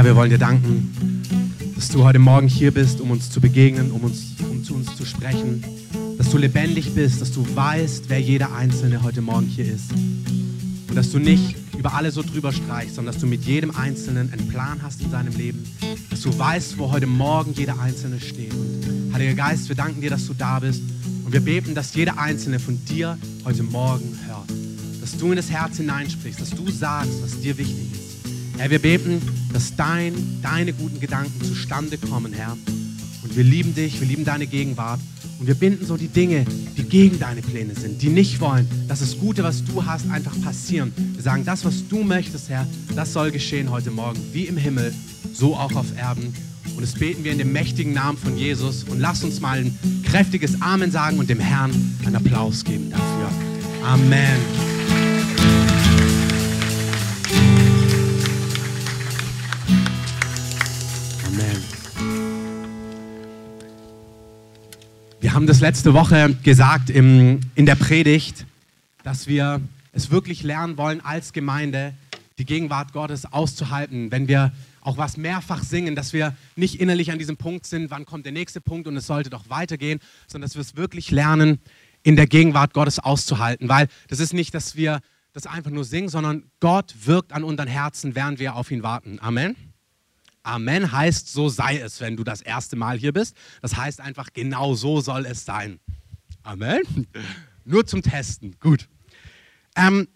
Herr, wir wollen dir danken, dass du heute Morgen hier bist, um uns zu begegnen, um, uns, um zu uns zu sprechen, dass du lebendig bist, dass du weißt, wer jeder Einzelne heute Morgen hier ist. Und dass du nicht über alle so drüber streichst, sondern dass du mit jedem Einzelnen einen Plan hast in seinem Leben, dass du weißt, wo heute Morgen jeder Einzelne steht. Und Heiliger Geist, wir danken dir, dass du da bist und wir beten, dass jeder Einzelne von dir heute Morgen hört, dass du in das Herz hineinsprichst, dass du sagst, was dir wichtig ist. Herr, wir beten, dass dein, deine guten Gedanken zustande kommen, Herr. Und wir lieben dich, wir lieben deine Gegenwart. Und wir binden so die Dinge, die gegen deine Pläne sind, die nicht wollen, dass das Gute, was du hast, einfach passieren. Wir sagen, das, was du möchtest, Herr, das soll geschehen heute Morgen, wie im Himmel, so auch auf Erden. Und das beten wir in dem mächtigen Namen von Jesus. Und lass uns mal ein kräftiges Amen sagen und dem Herrn einen Applaus geben dafür. Amen. Haben das letzte Woche gesagt im, in der Predigt, dass wir es wirklich lernen wollen, als Gemeinde die Gegenwart Gottes auszuhalten. Wenn wir auch was mehrfach singen, dass wir nicht innerlich an diesem Punkt sind, wann kommt der nächste Punkt und es sollte doch weitergehen, sondern dass wir es wirklich lernen, in der Gegenwart Gottes auszuhalten. Weil das ist nicht, dass wir das einfach nur singen, sondern Gott wirkt an unseren Herzen, während wir auf ihn warten. Amen. Amen heißt, so sei es, wenn du das erste Mal hier bist. Das heißt einfach, genau so soll es sein. Amen. Nur zum Testen. Gut. Ähm,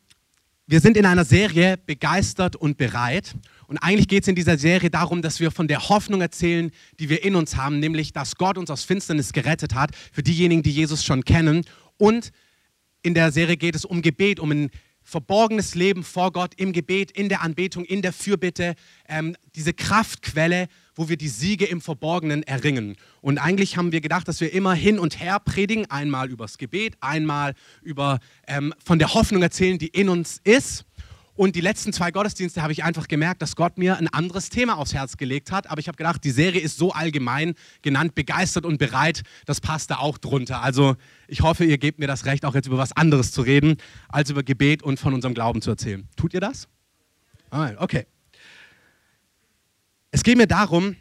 wir sind in einer Serie begeistert und bereit. Und eigentlich geht es in dieser Serie darum, dass wir von der Hoffnung erzählen, die wir in uns haben, nämlich, dass Gott uns aus Finsternis gerettet hat, für diejenigen, die Jesus schon kennen. Und in der Serie geht es um Gebet, um ein verborgenes Leben vor Gott im Gebet, in der Anbetung, in der Fürbitte, ähm, diese Kraftquelle, wo wir die Siege im Verborgenen erringen. Und eigentlich haben wir gedacht, dass wir immer hin und her predigen, einmal übers Gebet, einmal über ähm, von der Hoffnung erzählen, die in uns ist. Und die letzten zwei Gottesdienste habe ich einfach gemerkt, dass Gott mir ein anderes Thema aufs Herz gelegt hat. Aber ich habe gedacht, die Serie ist so allgemein genannt, begeistert und bereit, das passt da auch drunter. Also ich hoffe, ihr gebt mir das Recht, auch jetzt über was anderes zu reden, als über Gebet und von unserem Glauben zu erzählen. Tut ihr das? Okay. Es geht mir darum,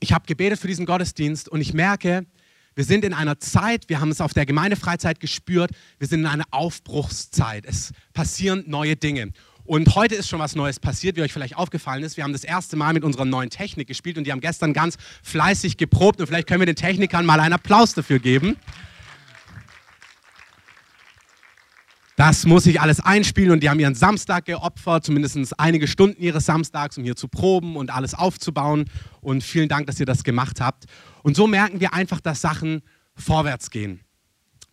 ich habe gebetet für diesen Gottesdienst und ich merke, wir sind in einer Zeit, wir haben es auf der Gemeindefreizeit gespürt, wir sind in einer Aufbruchszeit. Es passieren neue Dinge. Und heute ist schon was Neues passiert, wie euch vielleicht aufgefallen ist. Wir haben das erste Mal mit unserer neuen Technik gespielt und die haben gestern ganz fleißig geprobt und vielleicht können wir den Technikern mal einen Applaus dafür geben. Das muss ich alles einspielen und die haben ihren Samstag geopfert, zumindest einige Stunden ihres Samstags, um hier zu proben und alles aufzubauen. Und vielen Dank, dass ihr das gemacht habt. Und so merken wir einfach, dass Sachen vorwärts gehen.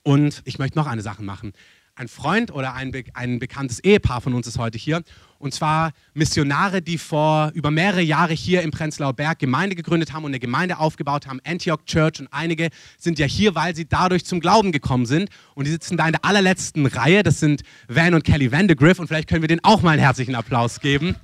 Und ich möchte noch eine Sache machen ein Freund oder ein, ein bekanntes Ehepaar von uns ist heute hier. Und zwar Missionare, die vor über mehrere Jahre hier im Prenzlauer Berg Gemeinde gegründet haben und eine Gemeinde aufgebaut haben, Antioch Church. Und einige sind ja hier, weil sie dadurch zum Glauben gekommen sind. Und die sitzen da in der allerletzten Reihe. Das sind Van und Kelly Vandegrift. Und vielleicht können wir denen auch mal einen herzlichen Applaus geben.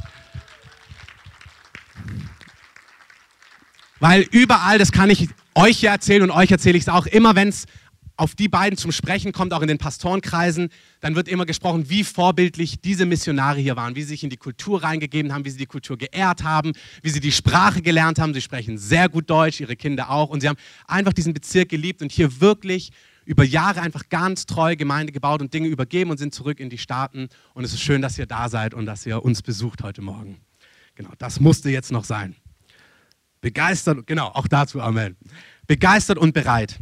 Weil überall, das kann ich euch ja erzählen und euch erzähle ich es auch, immer wenn es auf die beiden zum Sprechen kommt, auch in den Pastorenkreisen, dann wird immer gesprochen, wie vorbildlich diese Missionare hier waren, wie sie sich in die Kultur reingegeben haben, wie sie die Kultur geehrt haben, wie sie die Sprache gelernt haben. Sie sprechen sehr gut Deutsch, ihre Kinder auch. Und sie haben einfach diesen Bezirk geliebt und hier wirklich über Jahre einfach ganz treu Gemeinde gebaut und Dinge übergeben und sind zurück in die Staaten. Und es ist schön, dass ihr da seid und dass ihr uns besucht heute Morgen. Genau, das musste jetzt noch sein. Begeistert, genau, auch dazu Amen. Begeistert und bereit.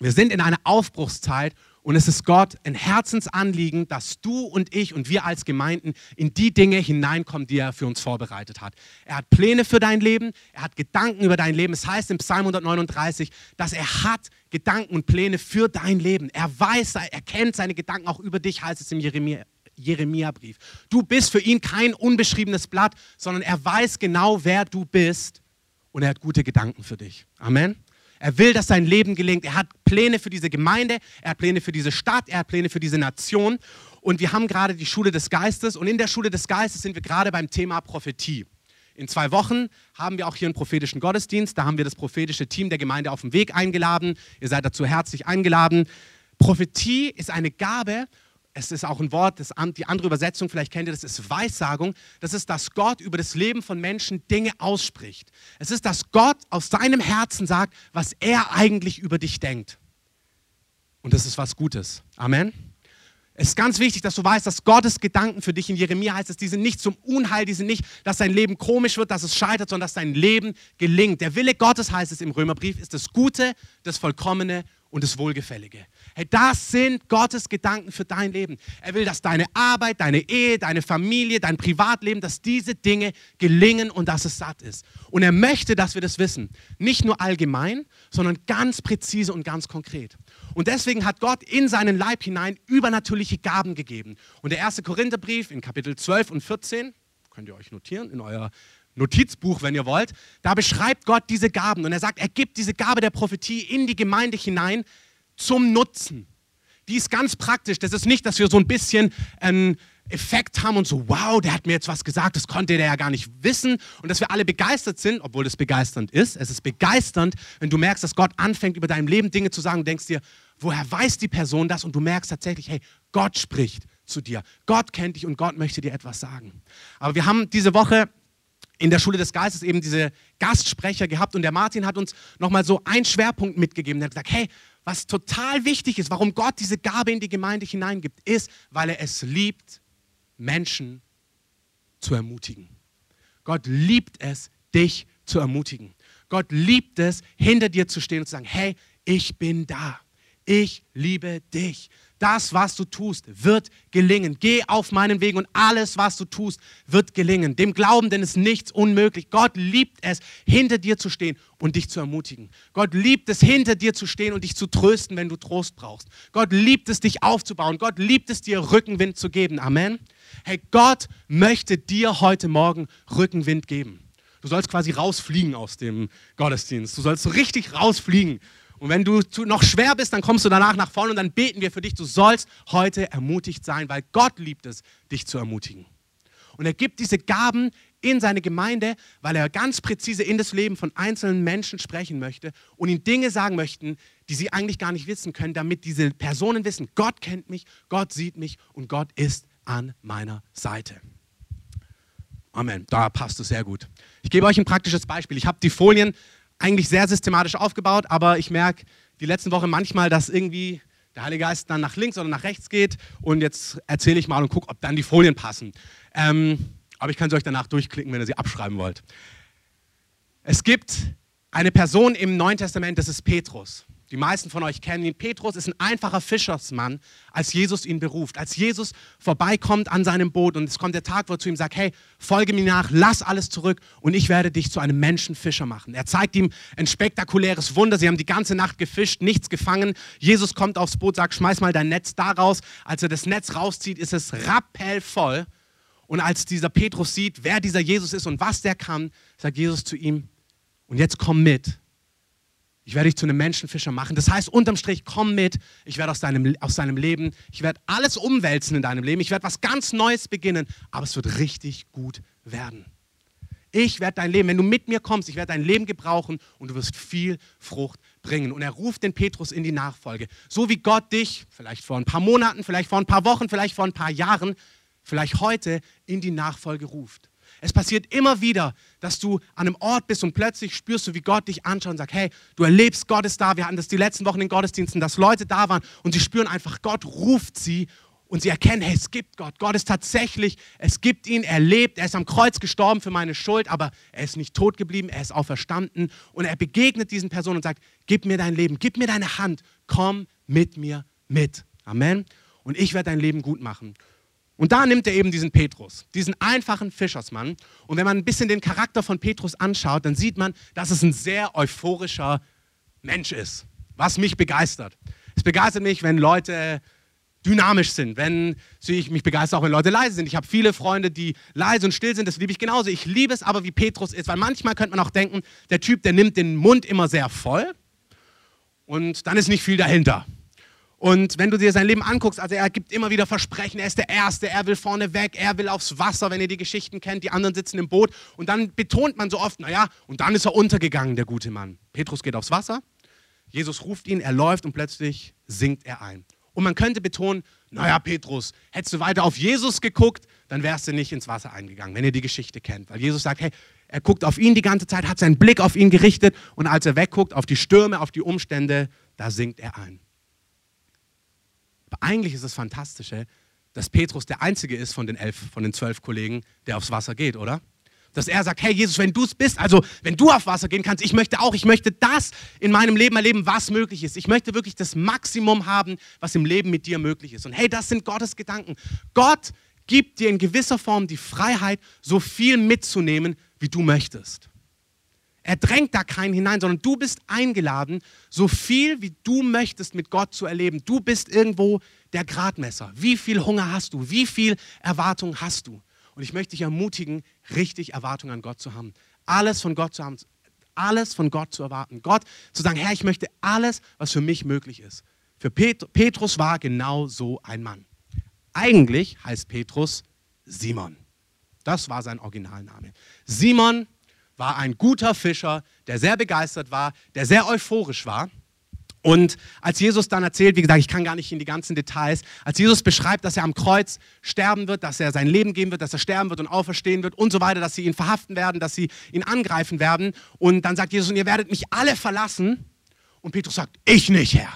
Wir sind in einer Aufbruchszeit und es ist Gott ein Herzensanliegen, dass du und ich und wir als Gemeinden in die Dinge hineinkommen, die er für uns vorbereitet hat. Er hat Pläne für dein Leben, er hat Gedanken über dein Leben. Es heißt im Psalm 139, dass er hat Gedanken und Pläne für dein Leben. Er weiß, er kennt seine Gedanken auch über dich, heißt es im Jeremia. Jeremia-Brief. Du bist für ihn kein unbeschriebenes Blatt, sondern er weiß genau, wer du bist und er hat gute Gedanken für dich. Amen. Er will, dass sein Leben gelingt. Er hat Pläne für diese Gemeinde, er hat Pläne für diese Stadt, er hat Pläne für diese Nation. Und wir haben gerade die Schule des Geistes und in der Schule des Geistes sind wir gerade beim Thema Prophetie. In zwei Wochen haben wir auch hier einen prophetischen Gottesdienst. Da haben wir das prophetische Team der Gemeinde auf dem Weg eingeladen. Ihr seid dazu herzlich eingeladen. Prophetie ist eine Gabe, es ist auch ein Wort, das, die andere Übersetzung, vielleicht kennt ihr das, ist Weissagung. Das ist, dass Gott über das Leben von Menschen Dinge ausspricht. Es ist, dass Gott aus seinem Herzen sagt, was er eigentlich über dich denkt. Und das ist was Gutes. Amen. Es ist ganz wichtig, dass du weißt, dass Gottes Gedanken für dich in Jeremia heißt es, die sind nicht zum Unheil, die sind nicht, dass dein Leben komisch wird, dass es scheitert, sondern dass dein Leben gelingt. Der Wille Gottes heißt es im Römerbrief, ist das Gute, das Vollkommene und das Wohlgefällige. Hey, das sind Gottes Gedanken für dein Leben. Er will, dass deine Arbeit, deine Ehe, deine Familie, dein Privatleben, dass diese Dinge gelingen und dass es satt ist. Und er möchte, dass wir das wissen. Nicht nur allgemein, sondern ganz präzise und ganz konkret. Und deswegen hat Gott in seinen Leib hinein übernatürliche Gaben gegeben. Und der erste Korintherbrief in Kapitel 12 und 14, könnt ihr euch notieren in euer Notizbuch, wenn ihr wollt, da beschreibt Gott diese Gaben und er sagt, er gibt diese Gabe der Prophetie in die Gemeinde hinein zum Nutzen. Die ist ganz praktisch. Das ist nicht, dass wir so ein bisschen einen Effekt haben und so, wow, der hat mir jetzt was gesagt, das konnte der ja gar nicht wissen und dass wir alle begeistert sind, obwohl das begeisternd ist. Es ist begeisternd, wenn du merkst, dass Gott anfängt, über dein Leben Dinge zu sagen und denkst dir, woher weiß die Person das? Und du merkst tatsächlich, hey, Gott spricht zu dir. Gott kennt dich und Gott möchte dir etwas sagen. Aber wir haben diese Woche in der Schule des Geistes eben diese Gastsprecher gehabt und der Martin hat uns nochmal so einen Schwerpunkt mitgegeben. Er hat gesagt, hey, was total wichtig ist, warum Gott diese Gabe in die Gemeinde hineingibt, ist, weil er es liebt, Menschen zu ermutigen. Gott liebt es, dich zu ermutigen. Gott liebt es, hinter dir zu stehen und zu sagen, hey, ich bin da. Ich liebe dich. Das, was du tust, wird gelingen. Geh auf meinen Weg und alles, was du tust, wird gelingen. Dem Glauben, denn ist nichts unmöglich. Gott liebt es, hinter dir zu stehen und dich zu ermutigen. Gott liebt es, hinter dir zu stehen und dich zu trösten, wenn du Trost brauchst. Gott liebt es, dich aufzubauen. Gott liebt es, dir Rückenwind zu geben. Amen. Hey, Gott möchte dir heute Morgen Rückenwind geben. Du sollst quasi rausfliegen aus dem Gottesdienst. Du sollst so richtig rausfliegen und wenn du noch schwer bist, dann kommst du danach nach vorne und dann beten wir für dich. Du sollst heute ermutigt sein, weil Gott liebt es, dich zu ermutigen. Und er gibt diese Gaben in seine Gemeinde, weil er ganz präzise in das Leben von einzelnen Menschen sprechen möchte und ihnen Dinge sagen möchten, die sie eigentlich gar nicht wissen können, damit diese Personen wissen, Gott kennt mich, Gott sieht mich und Gott ist an meiner Seite. Amen. Da passt es sehr gut. Ich gebe euch ein praktisches Beispiel. Ich habe die Folien eigentlich sehr systematisch aufgebaut, aber ich merke die letzten Wochen manchmal, dass irgendwie der Heilige Geist dann nach links oder nach rechts geht und jetzt erzähle ich mal und gucke, ob dann die Folien passen. Ähm, aber ich kann sie euch danach durchklicken, wenn ihr sie abschreiben wollt. Es gibt eine Person im Neuen Testament, das ist Petrus. Die meisten von euch kennen ihn. Petrus ist ein einfacher Fischersmann, als Jesus ihn beruft. Als Jesus vorbeikommt an seinem Boot und es kommt der Tag, wo er zu ihm sagt, hey, folge mir nach, lass alles zurück und ich werde dich zu einem Menschenfischer machen. Er zeigt ihm ein spektakuläres Wunder. Sie haben die ganze Nacht gefischt, nichts gefangen. Jesus kommt aufs Boot, sagt, schmeiß mal dein Netz da raus. Als er das Netz rauszieht, ist es rappellvoll. Und als dieser Petrus sieht, wer dieser Jesus ist und was der kann, sagt Jesus zu ihm, und jetzt komm mit ich werde dich zu einem Menschenfischer machen. Das heißt, unterm Strich, komm mit. Ich werde aus deinem, aus deinem Leben, ich werde alles umwälzen in deinem Leben. Ich werde was ganz Neues beginnen, aber es wird richtig gut werden. Ich werde dein Leben, wenn du mit mir kommst, ich werde dein Leben gebrauchen und du wirst viel Frucht bringen. Und er ruft den Petrus in die Nachfolge. So wie Gott dich, vielleicht vor ein paar Monaten, vielleicht vor ein paar Wochen, vielleicht vor ein paar Jahren, vielleicht heute in die Nachfolge ruft. Es passiert immer wieder, dass du an einem Ort bist und plötzlich spürst du, wie Gott dich anschaut und sagt, hey, du erlebst, Gott ist da. Wir hatten das die letzten Wochen in Gottesdiensten, dass Leute da waren und sie spüren einfach, Gott ruft sie und sie erkennen, hey, es gibt Gott. Gott ist tatsächlich, es gibt ihn, er lebt, er ist am Kreuz gestorben für meine Schuld, aber er ist nicht tot geblieben, er ist auferstanden und er begegnet diesen Personen und sagt, gib mir dein Leben, gib mir deine Hand, komm mit mir mit. Amen. Und ich werde dein Leben gut machen. Und da nimmt er eben diesen Petrus, diesen einfachen Fischersmann. Und wenn man ein bisschen den Charakter von Petrus anschaut, dann sieht man, dass es ein sehr euphorischer Mensch ist, was mich begeistert. Es begeistert mich, wenn Leute dynamisch sind, wenn ich mich begeistert auch, wenn Leute leise sind. Ich habe viele Freunde, die leise und still sind, das liebe ich genauso. Ich liebe es aber, wie Petrus ist, weil manchmal könnte man auch denken, der Typ, der nimmt den Mund immer sehr voll und dann ist nicht viel dahinter. Und wenn du dir sein Leben anguckst, also er gibt immer wieder Versprechen, er ist der Erste, er will vorne weg, er will aufs Wasser, wenn ihr die Geschichten kennt, die anderen sitzen im Boot. Und dann betont man so oft, naja, und dann ist er untergegangen, der gute Mann. Petrus geht aufs Wasser, Jesus ruft ihn, er läuft und plötzlich sinkt er ein. Und man könnte betonen, naja, Petrus, hättest du weiter auf Jesus geguckt, dann wärst du nicht ins Wasser eingegangen, wenn ihr die Geschichte kennt. Weil Jesus sagt, hey, er guckt auf ihn die ganze Zeit, hat seinen Blick auf ihn gerichtet und als er wegguckt, auf die Stürme, auf die Umstände, da sinkt er ein. Eigentlich ist das Fantastische, dass Petrus der Einzige ist von den elf, von den zwölf Kollegen, der aufs Wasser geht, oder? Dass er sagt, hey Jesus, wenn du es bist, also wenn du auf Wasser gehen kannst, ich möchte auch, ich möchte das in meinem Leben erleben, was möglich ist. Ich möchte wirklich das Maximum haben, was im Leben mit dir möglich ist. Und hey, das sind Gottes Gedanken. Gott gibt dir in gewisser Form die Freiheit, so viel mitzunehmen, wie du möchtest. Er drängt da keinen hinein, sondern du bist eingeladen, so viel wie du möchtest mit Gott zu erleben. Du bist irgendwo der Gradmesser. Wie viel Hunger hast du? Wie viel Erwartung hast du? Und ich möchte dich ermutigen, richtig Erwartung an Gott zu haben. Alles von Gott zu haben, alles von Gott zu erwarten. Gott zu sagen, Herr, ich möchte alles, was für mich möglich ist. Für Pet Petrus war genau so ein Mann. Eigentlich heißt Petrus Simon. Das war sein Originalname. Simon war ein guter Fischer, der sehr begeistert war, der sehr euphorisch war. Und als Jesus dann erzählt, wie gesagt, ich kann gar nicht in die ganzen Details, als Jesus beschreibt, dass er am Kreuz sterben wird, dass er sein Leben geben wird, dass er sterben wird und auferstehen wird und so weiter, dass sie ihn verhaften werden, dass sie ihn angreifen werden. Und dann sagt Jesus, und ihr werdet mich alle verlassen. Und Petrus sagt, ich nicht, Herr.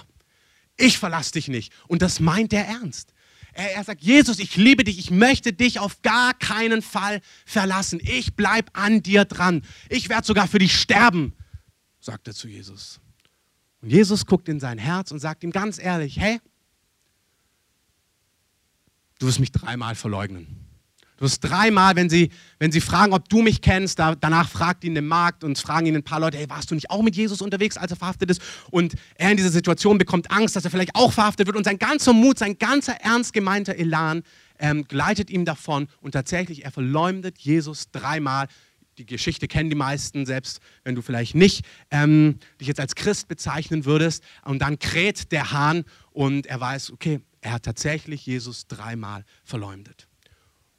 Ich verlasse dich nicht. Und das meint er ernst. Er, er sagt, Jesus, ich liebe dich, ich möchte dich auf gar keinen Fall verlassen. Ich bleibe an dir dran. Ich werde sogar für dich sterben, sagt er zu Jesus. Und Jesus guckt in sein Herz und sagt ihm ganz ehrlich, hey, du wirst mich dreimal verleugnen. Du wirst dreimal, wenn sie, wenn sie fragen, ob du mich kennst, da, danach fragt ihn den Markt und fragen ihn ein paar Leute, hey, warst du nicht auch mit Jesus unterwegs, als er verhaftet ist? Und er in dieser Situation bekommt Angst, dass er vielleicht auch verhaftet wird und sein ganzer Mut, sein ganzer ernst gemeinter Elan ähm, gleitet ihm davon und tatsächlich, er verleumdet Jesus dreimal. Die Geschichte kennen die meisten, selbst wenn du vielleicht nicht ähm, dich jetzt als Christ bezeichnen würdest. Und dann kräht der Hahn und er weiß, okay, er hat tatsächlich Jesus dreimal verleumdet.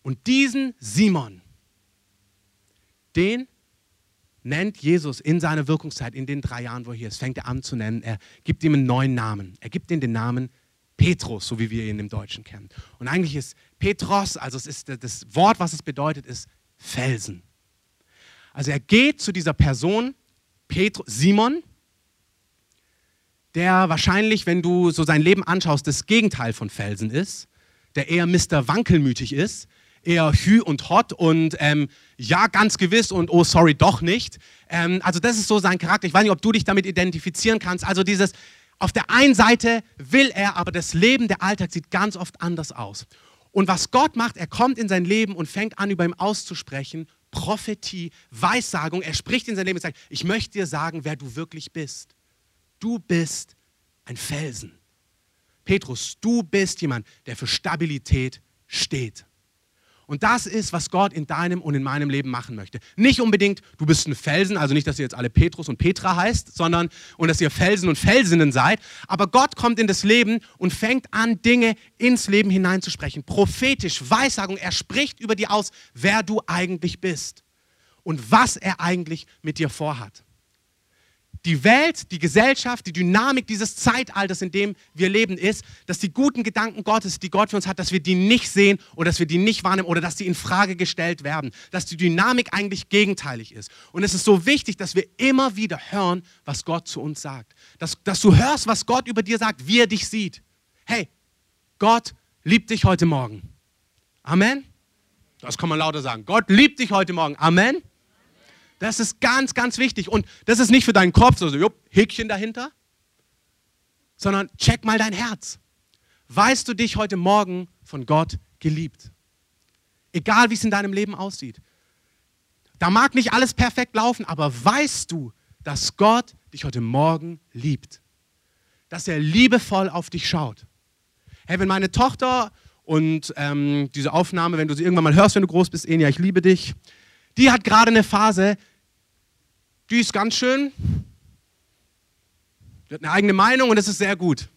Und diesen Simon, den nennt Jesus in seiner Wirkungszeit, in den drei Jahren, wo er hier ist, fängt er an zu nennen. Er gibt ihm einen neuen Namen. Er gibt ihm den Namen Petrus, so wie wir ihn im Deutschen kennen. Und eigentlich ist Petros, also es ist das Wort, was es bedeutet, ist Felsen. Also er geht zu dieser Person, Petru, Simon, der wahrscheinlich, wenn du so sein Leben anschaust, das Gegenteil von Felsen ist, der eher Mr. Wankelmütig ist, eher hü und hot und ähm, ja, ganz gewiss und oh, sorry, doch nicht. Ähm, also das ist so sein Charakter. Ich weiß nicht, ob du dich damit identifizieren kannst. Also dieses, auf der einen Seite will er, aber das Leben, der Alltag sieht ganz oft anders aus. Und was Gott macht, er kommt in sein Leben und fängt an, über ihm auszusprechen, Prophetie, Weissagung. Er spricht in sein Leben und sagt, ich möchte dir sagen, wer du wirklich bist. Du bist ein Felsen. Petrus, du bist jemand, der für Stabilität steht. Und das ist, was Gott in deinem und in meinem Leben machen möchte. Nicht unbedingt, du bist ein Felsen, also nicht, dass ihr jetzt alle Petrus und Petra heißt, sondern und dass ihr Felsen und Felsinnen seid. Aber Gott kommt in das Leben und fängt an, Dinge ins Leben hineinzusprechen. Prophetisch, Weissagung, er spricht über dir aus, wer du eigentlich bist und was er eigentlich mit dir vorhat die Welt, die Gesellschaft, die Dynamik dieses Zeitalters, in dem wir leben, ist, dass die guten Gedanken Gottes, die Gott für uns hat, dass wir die nicht sehen oder dass wir die nicht wahrnehmen oder dass die in Frage gestellt werden. Dass die Dynamik eigentlich gegenteilig ist. Und es ist so wichtig, dass wir immer wieder hören, was Gott zu uns sagt. Dass, dass du hörst, was Gott über dir sagt, wie er dich sieht. Hey, Gott liebt dich heute Morgen. Amen. Das kann man lauter sagen. Gott liebt dich heute Morgen. Amen. Das ist ganz, ganz wichtig. Und das ist nicht für deinen Kopf, so, jupp, Häkchen dahinter, sondern check mal dein Herz. Weißt du dich heute Morgen von Gott geliebt? Egal, wie es in deinem Leben aussieht. Da mag nicht alles perfekt laufen, aber weißt du, dass Gott dich heute Morgen liebt? Dass er liebevoll auf dich schaut? Hey, wenn meine Tochter und ähm, diese Aufnahme, wenn du sie irgendwann mal hörst, wenn du groß bist, Enya, ich liebe dich, die hat gerade eine Phase, die ist ganz schön, die hat eine eigene Meinung und das ist sehr gut.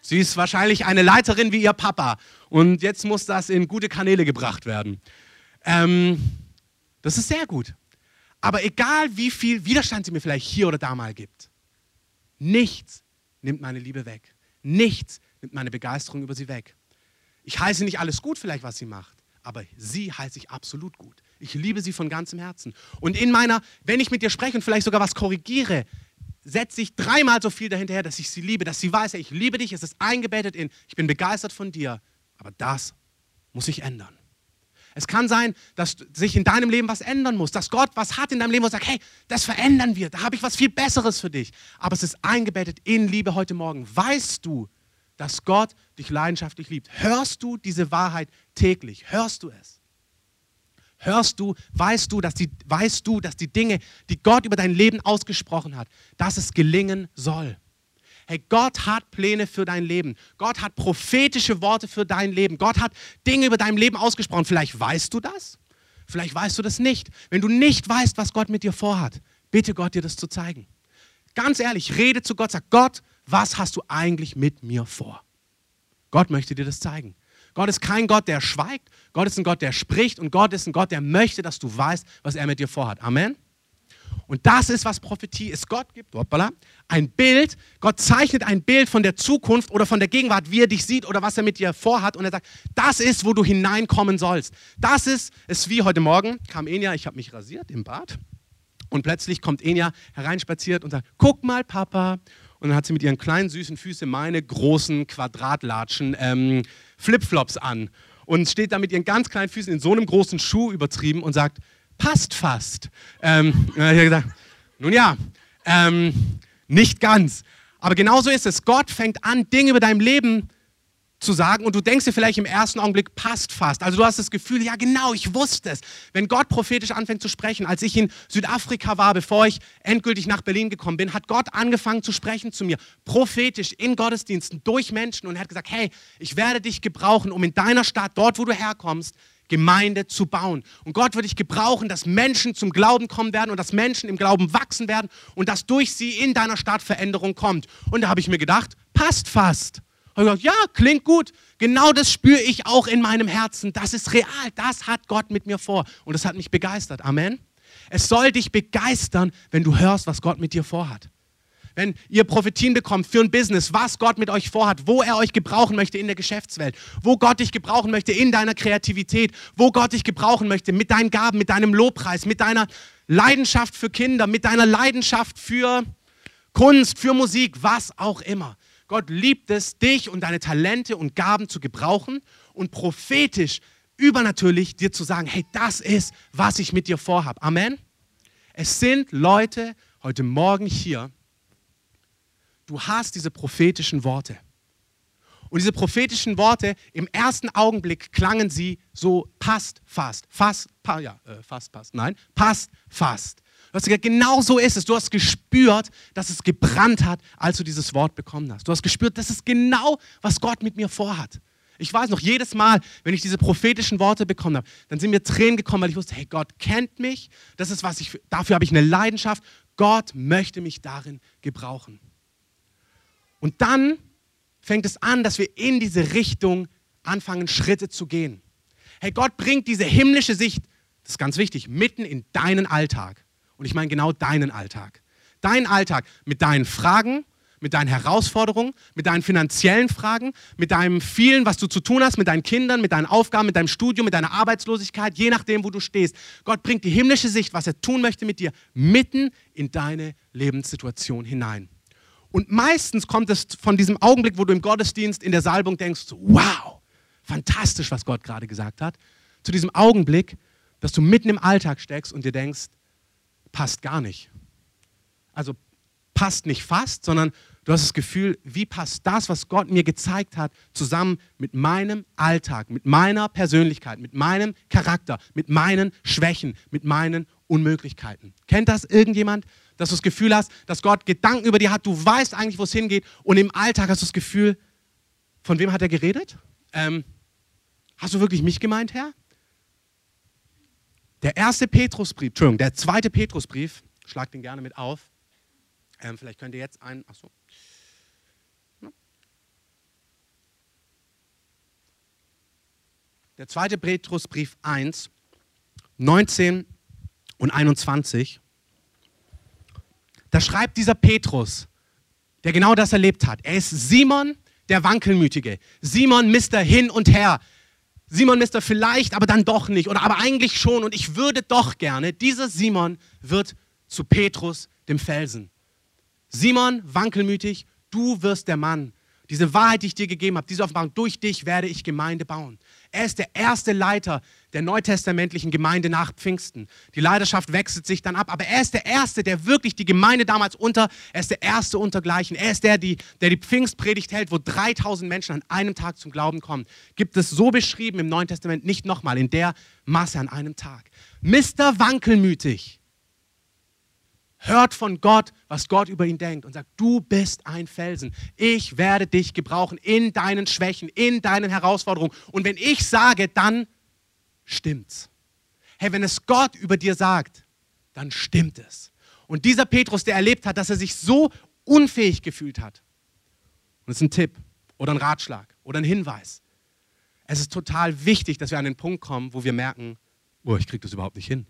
Sie ist wahrscheinlich eine Leiterin wie ihr Papa und jetzt muss das in gute Kanäle gebracht werden. Ähm, das ist sehr gut. Aber egal wie viel Widerstand sie mir vielleicht hier oder da mal gibt, nichts nimmt meine Liebe weg. Nichts nimmt meine Begeisterung über sie weg. Ich heiße nicht alles gut vielleicht, was sie macht, aber sie heiße ich absolut gut. Ich liebe sie von ganzem Herzen. Und in meiner, wenn ich mit dir spreche und vielleicht sogar was korrigiere, setze ich dreimal so viel dahinterher, dass ich sie liebe, dass sie weiß, ich liebe dich, es ist eingebettet in, ich bin begeistert von dir, aber das muss sich ändern. Es kann sein, dass sich in deinem Leben was ändern muss, dass Gott was hat in deinem Leben und sagt, hey, das verändern wir, da habe ich was viel Besseres für dich. Aber es ist eingebettet in Liebe heute Morgen. Weißt du, dass Gott dich leidenschaftlich liebt? Hörst du diese Wahrheit täglich? Hörst du es? Hörst du, weißt du, dass die, weißt du, dass die Dinge, die Gott über dein Leben ausgesprochen hat, dass es gelingen soll? Hey, Gott hat Pläne für dein Leben. Gott hat prophetische Worte für dein Leben. Gott hat Dinge über dein Leben ausgesprochen. Vielleicht weißt du das, vielleicht weißt du das nicht. Wenn du nicht weißt, was Gott mit dir vorhat, bitte Gott dir das zu zeigen. Ganz ehrlich, rede zu Gott, sag Gott, was hast du eigentlich mit mir vor? Gott möchte dir das zeigen. Gott ist kein Gott, der schweigt. Gott ist ein Gott, der spricht. Und Gott ist ein Gott, der möchte, dass du weißt, was er mit dir vorhat. Amen. Und das ist, was Prophetie ist. Gott gibt hoppala, ein Bild. Gott zeichnet ein Bild von der Zukunft oder von der Gegenwart, wie er dich sieht oder was er mit dir vorhat. Und er sagt, das ist, wo du hineinkommen sollst. Das ist es wie heute Morgen kam Enya, ich habe mich rasiert im Bad. Und plötzlich kommt Enya hereinspaziert und sagt, guck mal, Papa. Und dann hat sie mit ihren kleinen süßen Füßen meine großen Quadratlatschen ähm, Flipflops an und steht da mit ihren ganz kleinen Füßen in so einem großen Schuh übertrieben und sagt, passt fast. Ähm, ich gesagt, nun ja, ähm, nicht ganz. Aber genauso ist es. Gott fängt an, Dinge über dein Leben zu sagen und du denkst dir vielleicht im ersten Augenblick, passt fast. Also du hast das Gefühl, ja genau, ich wusste es. Wenn Gott prophetisch anfängt zu sprechen, als ich in Südafrika war, bevor ich endgültig nach Berlin gekommen bin, hat Gott angefangen zu sprechen zu mir, prophetisch in Gottesdiensten, durch Menschen und er hat gesagt, hey, ich werde dich gebrauchen, um in deiner Stadt, dort wo du herkommst, Gemeinde zu bauen. Und Gott wird dich gebrauchen, dass Menschen zum Glauben kommen werden und dass Menschen im Glauben wachsen werden und dass durch sie in deiner Stadt Veränderung kommt. Und da habe ich mir gedacht, passt fast. Ich gesagt, ja, klingt gut. Genau das spüre ich auch in meinem Herzen. Das ist real. Das hat Gott mit mir vor. Und das hat mich begeistert. Amen. Es soll dich begeistern, wenn du hörst, was Gott mit dir vorhat wenn ihr Prophetien bekommt für ein Business, was Gott mit euch vorhat, wo er euch gebrauchen möchte in der Geschäftswelt, wo Gott dich gebrauchen möchte in deiner Kreativität, wo Gott dich gebrauchen möchte mit deinen Gaben, mit deinem Lobpreis, mit deiner Leidenschaft für Kinder, mit deiner Leidenschaft für Kunst, für Musik, was auch immer. Gott liebt es, dich und deine Talente und Gaben zu gebrauchen und prophetisch, übernatürlich dir zu sagen, hey, das ist, was ich mit dir vorhabe. Amen. Es sind Leute heute Morgen hier, du hast diese prophetischen Worte. Und diese prophetischen Worte, im ersten Augenblick klangen sie so, passt fast, fast, pa, ja, äh, fast, passt, nein, passt fast. Du hast gesagt, genau so ist es. Du hast gespürt, dass es gebrannt hat, als du dieses Wort bekommen hast. Du hast gespürt, das ist genau, was Gott mit mir vorhat. Ich weiß noch, jedes Mal, wenn ich diese prophetischen Worte bekommen habe, dann sind mir Tränen gekommen, weil ich wusste, hey, Gott kennt mich. Das ist, was ich, dafür habe ich eine Leidenschaft. Gott möchte mich darin gebrauchen. Und dann fängt es an, dass wir in diese Richtung anfangen, Schritte zu gehen. Hey, Gott bringt diese himmlische Sicht, das ist ganz wichtig, mitten in deinen Alltag. Und ich meine genau deinen Alltag. Dein Alltag mit deinen Fragen, mit deinen Herausforderungen, mit deinen finanziellen Fragen, mit deinem vielen, was du zu tun hast, mit deinen Kindern, mit deinen Aufgaben, mit deinem Studium, mit deiner Arbeitslosigkeit, je nachdem, wo du stehst. Gott bringt die himmlische Sicht, was er tun möchte mit dir, mitten in deine Lebenssituation hinein. Und meistens kommt es von diesem Augenblick, wo du im Gottesdienst in der Salbung denkst, wow, fantastisch, was Gott gerade gesagt hat, zu diesem Augenblick, dass du mitten im Alltag steckst und dir denkst, passt gar nicht. Also passt nicht fast, sondern du hast das Gefühl, wie passt das, was Gott mir gezeigt hat, zusammen mit meinem Alltag, mit meiner Persönlichkeit, mit meinem Charakter, mit meinen Schwächen, mit meinen Unmöglichkeiten. Kennt das irgendjemand? dass du das Gefühl hast, dass Gott Gedanken über dir hat, du weißt eigentlich, wo es hingeht und im Alltag hast du das Gefühl, von wem hat er geredet? Ähm, hast du wirklich mich gemeint, Herr? Der erste Petrusbrief, Entschuldigung, der zweite Petrusbrief, schlag den gerne mit auf. Ähm, vielleicht könnt ihr jetzt einen, ach so. Der zweite Petrusbrief 1, 19 und 21. Da schreibt dieser Petrus, der genau das erlebt hat. Er ist Simon, der Wankelmütige. Simon, Mister hin und her. Simon, Mister vielleicht, aber dann doch nicht. Oder aber eigentlich schon und ich würde doch gerne. Dieser Simon wird zu Petrus, dem Felsen. Simon, wankelmütig, du wirst der Mann. Diese Wahrheit, die ich dir gegeben habe, diese Offenbarung, durch dich werde ich Gemeinde bauen. Er ist der erste Leiter der neutestamentlichen Gemeinde nach Pfingsten. Die Leidenschaft wechselt sich dann ab, aber er ist der Erste, der wirklich die Gemeinde damals unter, er ist der Erste untergleichen. Er ist der, die, der die Pfingstpredigt hält, wo 3000 Menschen an einem Tag zum Glauben kommen. Gibt es so beschrieben im Neuen Testament nicht nochmal in der Masse an einem Tag. Mr. Wankelmütig hört von Gott, was Gott über ihn denkt und sagt, du bist ein Felsen. Ich werde dich gebrauchen in deinen Schwächen, in deinen Herausforderungen. Und wenn ich sage, dann stimmt's. Hey, wenn es Gott über dir sagt, dann stimmt es. Und dieser Petrus, der erlebt hat, dass er sich so unfähig gefühlt hat. Und das ist ein Tipp oder ein Ratschlag oder ein Hinweis. Es ist total wichtig, dass wir an den Punkt kommen, wo wir merken, oh, ich kriege das überhaupt nicht hin.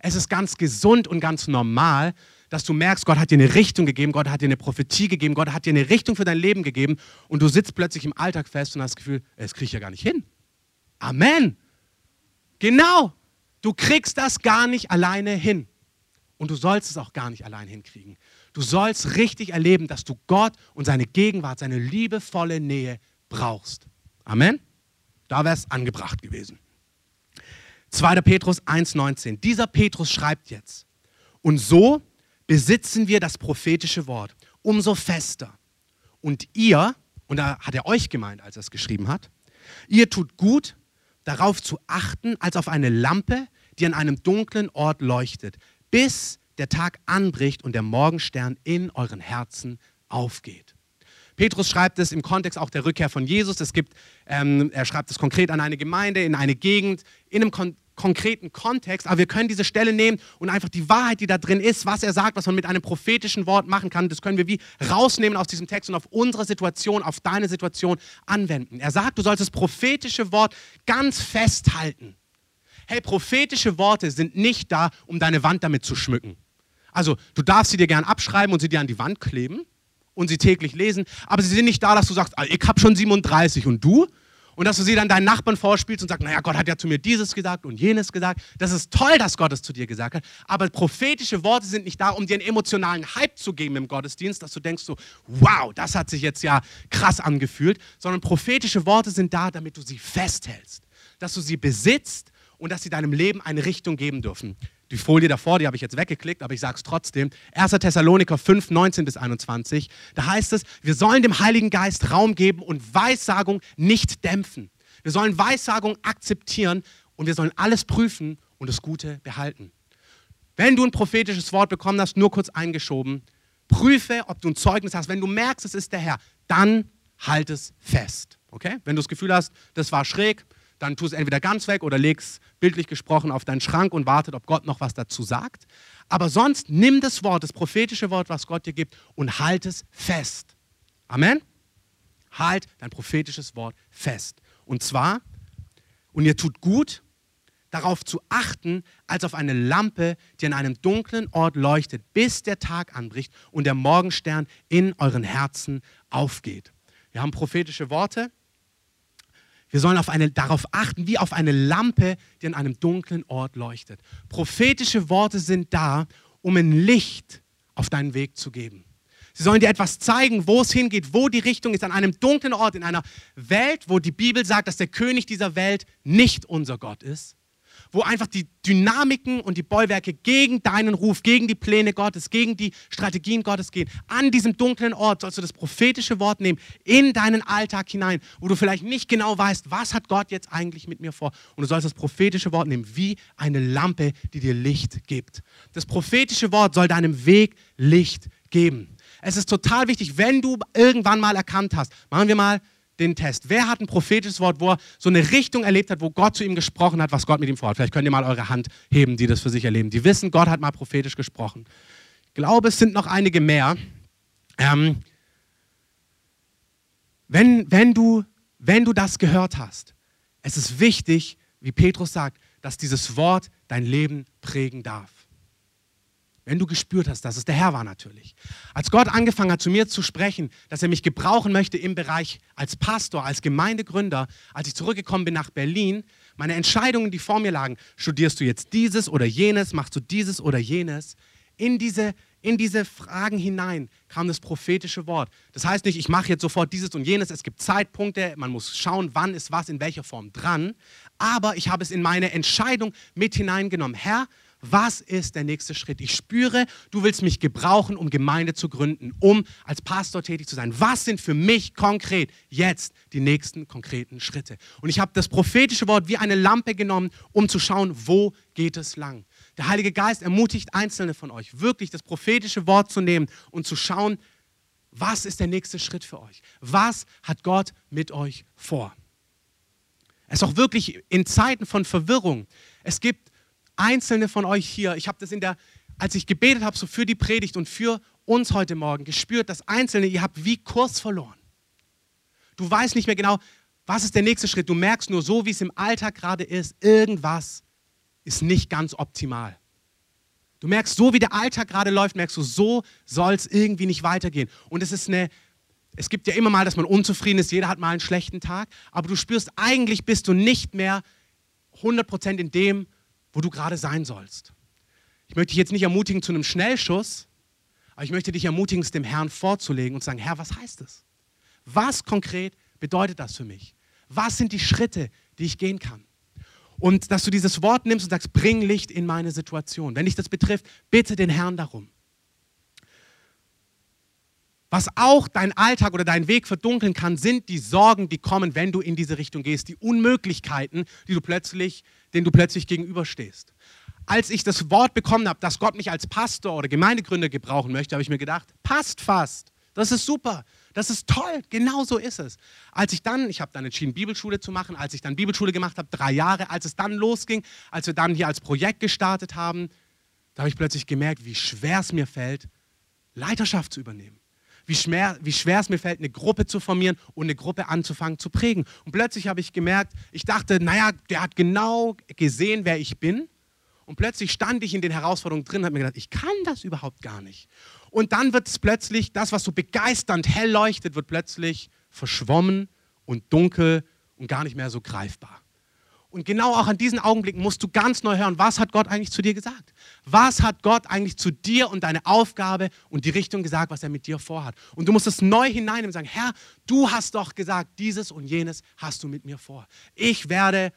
Es ist ganz gesund und ganz normal, dass du merkst, Gott hat dir eine Richtung gegeben, Gott hat dir eine Prophetie gegeben, Gott hat dir eine Richtung für dein Leben gegeben und du sitzt plötzlich im Alltag fest und hast das Gefühl, das kriege ich ja gar nicht hin. Amen. Genau. Du kriegst das gar nicht alleine hin. Und du sollst es auch gar nicht allein hinkriegen. Du sollst richtig erleben, dass du Gott und seine Gegenwart, seine liebevolle Nähe brauchst. Amen. Da wäre es angebracht gewesen. 2. Petrus 1,19. Dieser Petrus schreibt jetzt, und so besitzen wir das prophetische Wort umso fester. Und ihr, und da hat er euch gemeint, als er es geschrieben hat, ihr tut gut, darauf zu achten, als auf eine Lampe, die an einem dunklen Ort leuchtet, bis der Tag anbricht und der Morgenstern in euren Herzen aufgeht. Petrus schreibt es im Kontext auch der Rückkehr von Jesus. Es gibt, ähm, er schreibt es konkret an eine Gemeinde, in eine Gegend, in einem kon konkreten Kontext. Aber wir können diese Stelle nehmen und einfach die Wahrheit, die da drin ist, was er sagt, was man mit einem prophetischen Wort machen kann, das können wir wie rausnehmen aus diesem Text und auf unsere Situation, auf deine Situation anwenden. Er sagt, du sollst das prophetische Wort ganz festhalten. Hey, prophetische Worte sind nicht da, um deine Wand damit zu schmücken. Also, du darfst sie dir gern abschreiben und sie dir an die Wand kleben und sie täglich lesen, aber sie sind nicht da, dass du sagst, ah, ich habe schon 37 und du? Und dass du sie dann deinen Nachbarn vorspielst und sagst, naja, Gott hat ja zu mir dieses gesagt und jenes gesagt. Das ist toll, dass Gott es zu dir gesagt hat. Aber prophetische Worte sind nicht da, um dir einen emotionalen Hype zu geben im Gottesdienst, dass du denkst so, wow, das hat sich jetzt ja krass angefühlt. Sondern prophetische Worte sind da, damit du sie festhältst. Dass du sie besitzt und dass sie deinem Leben eine Richtung geben dürfen. Die Folie davor, die habe ich jetzt weggeklickt, aber ich sage es trotzdem. 1. Thessaloniker 5, 19 bis 21. Da heißt es, wir sollen dem Heiligen Geist Raum geben und Weissagung nicht dämpfen. Wir sollen Weissagung akzeptieren und wir sollen alles prüfen und das Gute behalten. Wenn du ein prophetisches Wort bekommen hast, nur kurz eingeschoben, prüfe, ob du ein Zeugnis hast. Wenn du merkst, es ist der Herr, dann halt es fest. Okay? Wenn du das Gefühl hast, das war schräg, dann tu es entweder ganz weg oder leg es bildlich gesprochen auf deinen Schrank und wartet, ob Gott noch was dazu sagt. Aber sonst nimm das Wort, das prophetische Wort, was Gott dir gibt, und halt es fest. Amen? Halt dein prophetisches Wort fest. Und zwar, und ihr tut gut, darauf zu achten, als auf eine Lampe, die an einem dunklen Ort leuchtet, bis der Tag anbricht und der Morgenstern in euren Herzen aufgeht. Wir haben prophetische Worte, wir sollen auf eine, darauf achten, wie auf eine Lampe, die an einem dunklen Ort leuchtet. Prophetische Worte sind da, um ein Licht auf deinen Weg zu geben. Sie sollen dir etwas zeigen, wo es hingeht, wo die Richtung ist, an einem dunklen Ort, in einer Welt, wo die Bibel sagt, dass der König dieser Welt nicht unser Gott ist, wo einfach die Dynamiken und die Bollwerke gegen deinen Ruf, gegen die Pläne Gottes, gegen die Strategien Gottes gehen. An diesem dunklen Ort sollst du das prophetische Wort nehmen, in deinen Alltag hinein, wo du vielleicht nicht genau weißt, was hat Gott jetzt eigentlich mit mir vor. Und du sollst das prophetische Wort nehmen, wie eine Lampe, die dir Licht gibt. Das prophetische Wort soll deinem Weg Licht geben. Es ist total wichtig, wenn du irgendwann mal erkannt hast, machen wir mal den Test. Wer hat ein prophetisches Wort, wo er so eine Richtung erlebt hat, wo Gott zu ihm gesprochen hat, was Gott mit ihm vorhat? Vielleicht könnt ihr mal eure Hand heben, die das für sich erleben. Die wissen, Gott hat mal prophetisch gesprochen. Ich glaube, es sind noch einige mehr. Ähm, wenn, wenn, du, wenn du das gehört hast, es ist wichtig, wie Petrus sagt, dass dieses Wort dein Leben prägen darf. Wenn du gespürt hast, dass es der Herr war natürlich. Als Gott angefangen hat, zu mir zu sprechen, dass er mich gebrauchen möchte im Bereich als Pastor, als Gemeindegründer, als ich zurückgekommen bin nach Berlin, meine Entscheidungen, die vor mir lagen, studierst du jetzt dieses oder jenes, machst du dieses oder jenes, in diese, in diese Fragen hinein kam das prophetische Wort. Das heißt nicht, ich mache jetzt sofort dieses und jenes, es gibt Zeitpunkte, man muss schauen, wann ist was in welcher Form dran, aber ich habe es in meine Entscheidung mit hineingenommen. Herr, was ist der nächste Schritt? Ich spüre, du willst mich gebrauchen, um Gemeinde zu gründen, um als Pastor tätig zu sein. Was sind für mich konkret jetzt die nächsten konkreten Schritte? Und ich habe das prophetische Wort wie eine Lampe genommen, um zu schauen, wo geht es lang. Der Heilige Geist ermutigt Einzelne von euch, wirklich das prophetische Wort zu nehmen und zu schauen, was ist der nächste Schritt für euch? Was hat Gott mit euch vor? Es ist auch wirklich in Zeiten von Verwirrung. Es gibt einzelne von euch hier, ich habe das in der, als ich gebetet habe, so für die Predigt und für uns heute Morgen gespürt, dass einzelne, ihr habt wie Kurs verloren. Du weißt nicht mehr genau, was ist der nächste Schritt. Du merkst nur so, wie es im Alltag gerade ist, irgendwas ist nicht ganz optimal. Du merkst, so wie der Alltag gerade läuft, merkst du, so soll es irgendwie nicht weitergehen. Und es ist eine, es gibt ja immer mal, dass man unzufrieden ist, jeder hat mal einen schlechten Tag, aber du spürst, eigentlich bist du nicht mehr 100% in dem, wo du gerade sein sollst. Ich möchte dich jetzt nicht ermutigen zu einem Schnellschuss, aber ich möchte dich ermutigen, es dem Herrn vorzulegen und zu sagen, Herr, was heißt es? Was konkret bedeutet das für mich? Was sind die Schritte, die ich gehen kann? Und dass du dieses Wort nimmst und sagst, bring Licht in meine Situation. Wenn dich das betrifft, bitte den Herrn darum. Was auch dein Alltag oder deinen Weg verdunkeln kann, sind die Sorgen, die kommen, wenn du in diese Richtung gehst, die Unmöglichkeiten, die du plötzlich, denen du plötzlich gegenüberstehst. Als ich das Wort bekommen habe, dass Gott mich als Pastor oder Gemeindegründer gebrauchen möchte, habe ich mir gedacht, passt fast. Das ist super. Das ist toll. Genau so ist es. Als ich dann, ich habe dann entschieden, Bibelschule zu machen, als ich dann Bibelschule gemacht habe, drei Jahre, als es dann losging, als wir dann hier als Projekt gestartet haben, da habe ich plötzlich gemerkt, wie schwer es mir fällt, Leiterschaft zu übernehmen wie schwer, es mir fällt, eine Gruppe zu formieren und eine Gruppe anzufangen zu prägen. Und plötzlich habe ich gemerkt, ich dachte, naja, der hat genau gesehen, wer ich bin. Und plötzlich stand ich in den Herausforderungen drin und habe mir gedacht, ich kann das überhaupt gar nicht. Und dann wird es plötzlich, das, was so begeisternd hell leuchtet, wird plötzlich verschwommen und dunkel und gar nicht mehr so greifbar. Und genau auch an diesen Augenblicken musst du ganz neu hören, was hat Gott eigentlich zu dir gesagt? Was hat Gott eigentlich zu dir und deine Aufgabe und die Richtung gesagt, was er mit dir vorhat? Und du musst es neu hineinnehmen und sagen, Herr, du hast doch gesagt, dieses und jenes hast du mit mir vor. Ich werde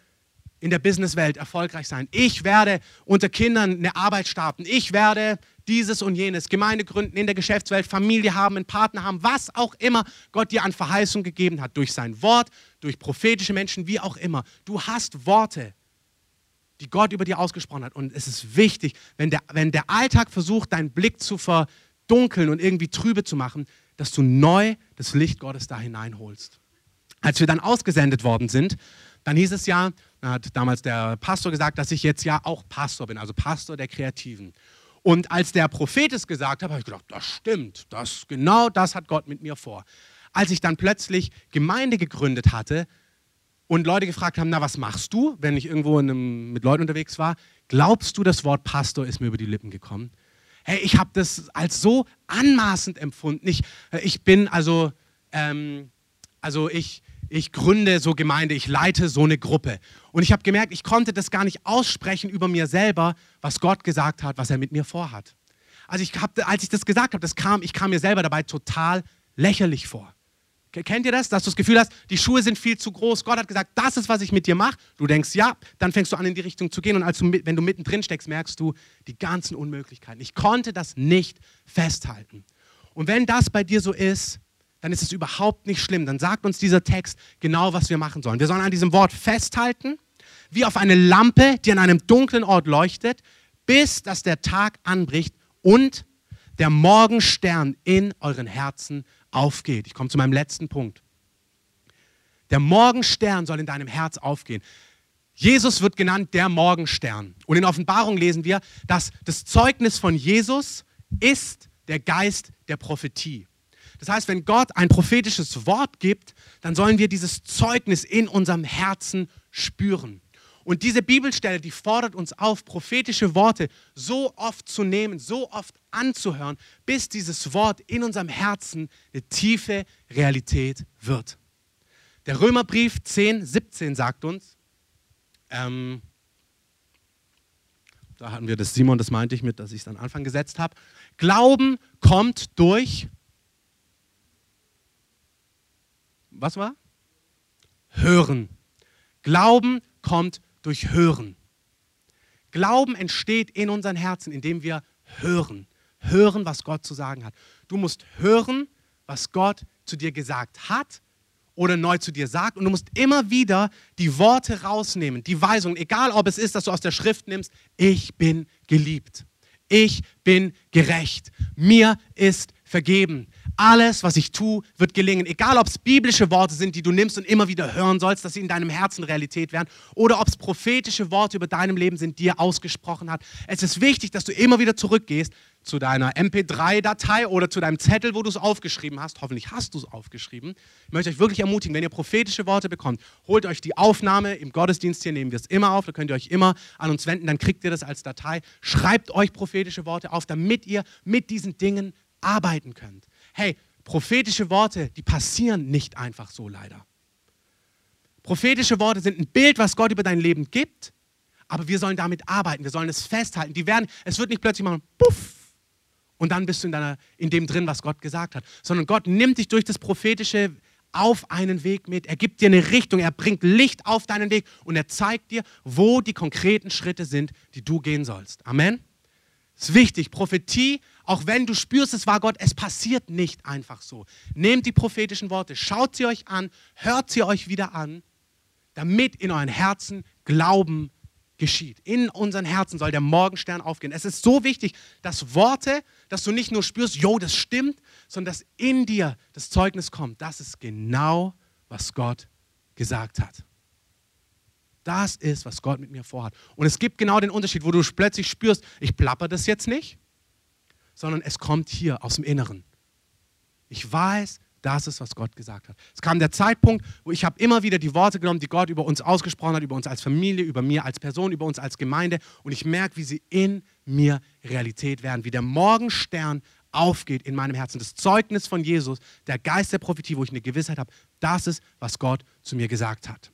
in der Businesswelt erfolgreich sein. Ich werde unter Kindern eine Arbeit starten. Ich werde dieses und jenes, Gemeinde gründen, in der Geschäftswelt, Familie haben, einen Partner haben, was auch immer Gott dir an Verheißung gegeben hat, durch sein Wort, durch prophetische Menschen, wie auch immer. Du hast Worte, die Gott über dir ausgesprochen hat. Und es ist wichtig, wenn der, wenn der Alltag versucht, deinen Blick zu verdunkeln und irgendwie trübe zu machen, dass du neu das Licht Gottes da hineinholst. Als wir dann ausgesendet worden sind, dann hieß es ja, hat damals der Pastor gesagt, dass ich jetzt ja auch Pastor bin, also Pastor der Kreativen. Und als der Prophet es gesagt hat, habe ich gedacht, das stimmt, das, genau das hat Gott mit mir vor. Als ich dann plötzlich Gemeinde gegründet hatte und Leute gefragt haben, na, was machst du, wenn ich irgendwo einem, mit Leuten unterwegs war, glaubst du, das Wort Pastor ist mir über die Lippen gekommen? Hey, ich habe das als so anmaßend empfunden. Ich, ich bin also, ähm, also ich, ich gründe so Gemeinde, ich leite so eine Gruppe. Und ich habe gemerkt, ich konnte das gar nicht aussprechen über mir selber, was Gott gesagt hat, was er mit mir vorhat. Also ich hab, als ich das gesagt habe, kam, ich kam mir selber dabei total lächerlich vor. Kennt ihr das, dass du das Gefühl hast, die Schuhe sind viel zu groß? Gott hat gesagt, das ist, was ich mit dir mache. Du denkst, ja, dann fängst du an, in die Richtung zu gehen. Und als du, wenn du mittendrin steckst, merkst du die ganzen Unmöglichkeiten. Ich konnte das nicht festhalten. Und wenn das bei dir so ist, dann ist es überhaupt nicht schlimm. Dann sagt uns dieser Text genau, was wir machen sollen. Wir sollen an diesem Wort festhalten, wie auf eine Lampe, die an einem dunklen Ort leuchtet, bis dass der Tag anbricht und der Morgenstern in euren Herzen aufgeht. Ich komme zu meinem letzten Punkt. Der Morgenstern soll in deinem Herz aufgehen. Jesus wird genannt der Morgenstern. Und in Offenbarung lesen wir, dass das Zeugnis von Jesus ist der Geist der Prophetie. Das heißt, wenn Gott ein prophetisches Wort gibt, dann sollen wir dieses Zeugnis in unserem Herzen spüren. Und diese Bibelstelle, die fordert uns auf, prophetische Worte so oft zu nehmen, so oft anzuhören, bis dieses Wort in unserem Herzen eine tiefe Realität wird. Der Römerbrief 10, 17 sagt uns, ähm, da hatten wir das Simon, das meinte ich mit, dass ich es an Anfang gesetzt habe. Glauben kommt durch, was war? Hören. Glauben kommt durch Hören. Glauben entsteht in unseren Herzen, indem wir hören. Hören, was Gott zu sagen hat. Du musst hören, was Gott zu dir gesagt hat oder neu zu dir sagt. Und du musst immer wieder die Worte rausnehmen, die Weisungen, egal ob es ist, dass du aus der Schrift nimmst, ich bin geliebt. Ich bin gerecht. Mir ist vergeben. Alles, was ich tue, wird gelingen. Egal, ob es biblische Worte sind, die du nimmst und immer wieder hören sollst, dass sie in deinem Herzen Realität werden, oder ob es prophetische Worte über deinem Leben sind, die er ausgesprochen hat. Es ist wichtig, dass du immer wieder zurückgehst zu deiner MP3-Datei oder zu deinem Zettel, wo du es aufgeschrieben hast. Hoffentlich hast du es aufgeschrieben. Ich möchte euch wirklich ermutigen, wenn ihr prophetische Worte bekommt, holt euch die Aufnahme. Im Gottesdienst hier nehmen wir es immer auf. Da könnt ihr euch immer an uns wenden. Dann kriegt ihr das als Datei. Schreibt euch prophetische Worte auf, damit ihr mit diesen Dingen arbeiten könnt. Hey, prophetische Worte, die passieren nicht einfach so leider. Prophetische Worte sind ein Bild, was Gott über dein Leben gibt, aber wir sollen damit arbeiten, wir sollen es festhalten. Die werden, es wird nicht plötzlich machen, puff, und dann bist du in, deiner, in dem drin, was Gott gesagt hat, sondern Gott nimmt dich durch das Prophetische auf einen Weg mit. Er gibt dir eine Richtung, er bringt Licht auf deinen Weg und er zeigt dir, wo die konkreten Schritte sind, die du gehen sollst. Amen. Das ist wichtig. Prophetie, auch wenn du spürst, es war Gott, es passiert nicht einfach so. Nehmt die prophetischen Worte, schaut sie euch an, hört sie euch wieder an, damit in euren Herzen Glauben geschieht. In unseren Herzen soll der Morgenstern aufgehen. Es ist so wichtig, dass Worte, dass du nicht nur spürst, jo, das stimmt, sondern dass in dir das Zeugnis kommt. Das ist genau, was Gott gesagt hat. Das ist, was Gott mit mir vorhat. Und es gibt genau den Unterschied, wo du plötzlich spürst, ich plapper das jetzt nicht, sondern es kommt hier aus dem Inneren. Ich weiß, das ist, was Gott gesagt hat. Es kam der Zeitpunkt, wo ich habe immer wieder die Worte genommen, die Gott über uns ausgesprochen hat, über uns als Familie, über mir als Person, über uns als Gemeinde. Und ich merke, wie sie in mir Realität werden, wie der Morgenstern aufgeht in meinem Herzen. Das Zeugnis von Jesus, der Geist der Prophetie, wo ich eine Gewissheit habe, das ist, was Gott zu mir gesagt hat.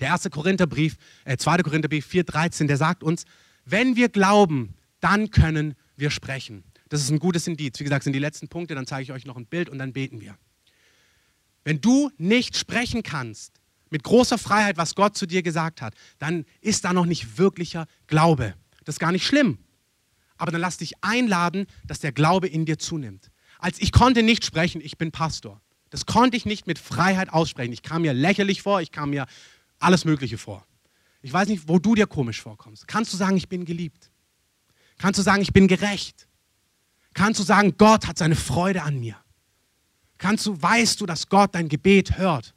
Der erste Korintherbrief, äh, 2. Korintherbrief 4,13, der sagt uns, wenn wir glauben, dann können wir sprechen. Das ist ein gutes Indiz. Wie gesagt, sind die letzten Punkte, dann zeige ich euch noch ein Bild und dann beten wir. Wenn du nicht sprechen kannst mit großer Freiheit, was Gott zu dir gesagt hat, dann ist da noch nicht wirklicher Glaube. Das ist gar nicht schlimm. Aber dann lass dich einladen, dass der Glaube in dir zunimmt. Als ich konnte nicht sprechen, ich bin Pastor. Das konnte ich nicht mit Freiheit aussprechen. Ich kam mir lächerlich vor, ich kam mir alles Mögliche vor. Ich weiß nicht, wo du dir komisch vorkommst. Kannst du sagen, ich bin geliebt? Kannst du sagen, ich bin gerecht? Kannst du sagen, Gott hat seine Freude an mir? Kannst du, weißt du, dass Gott dein Gebet hört?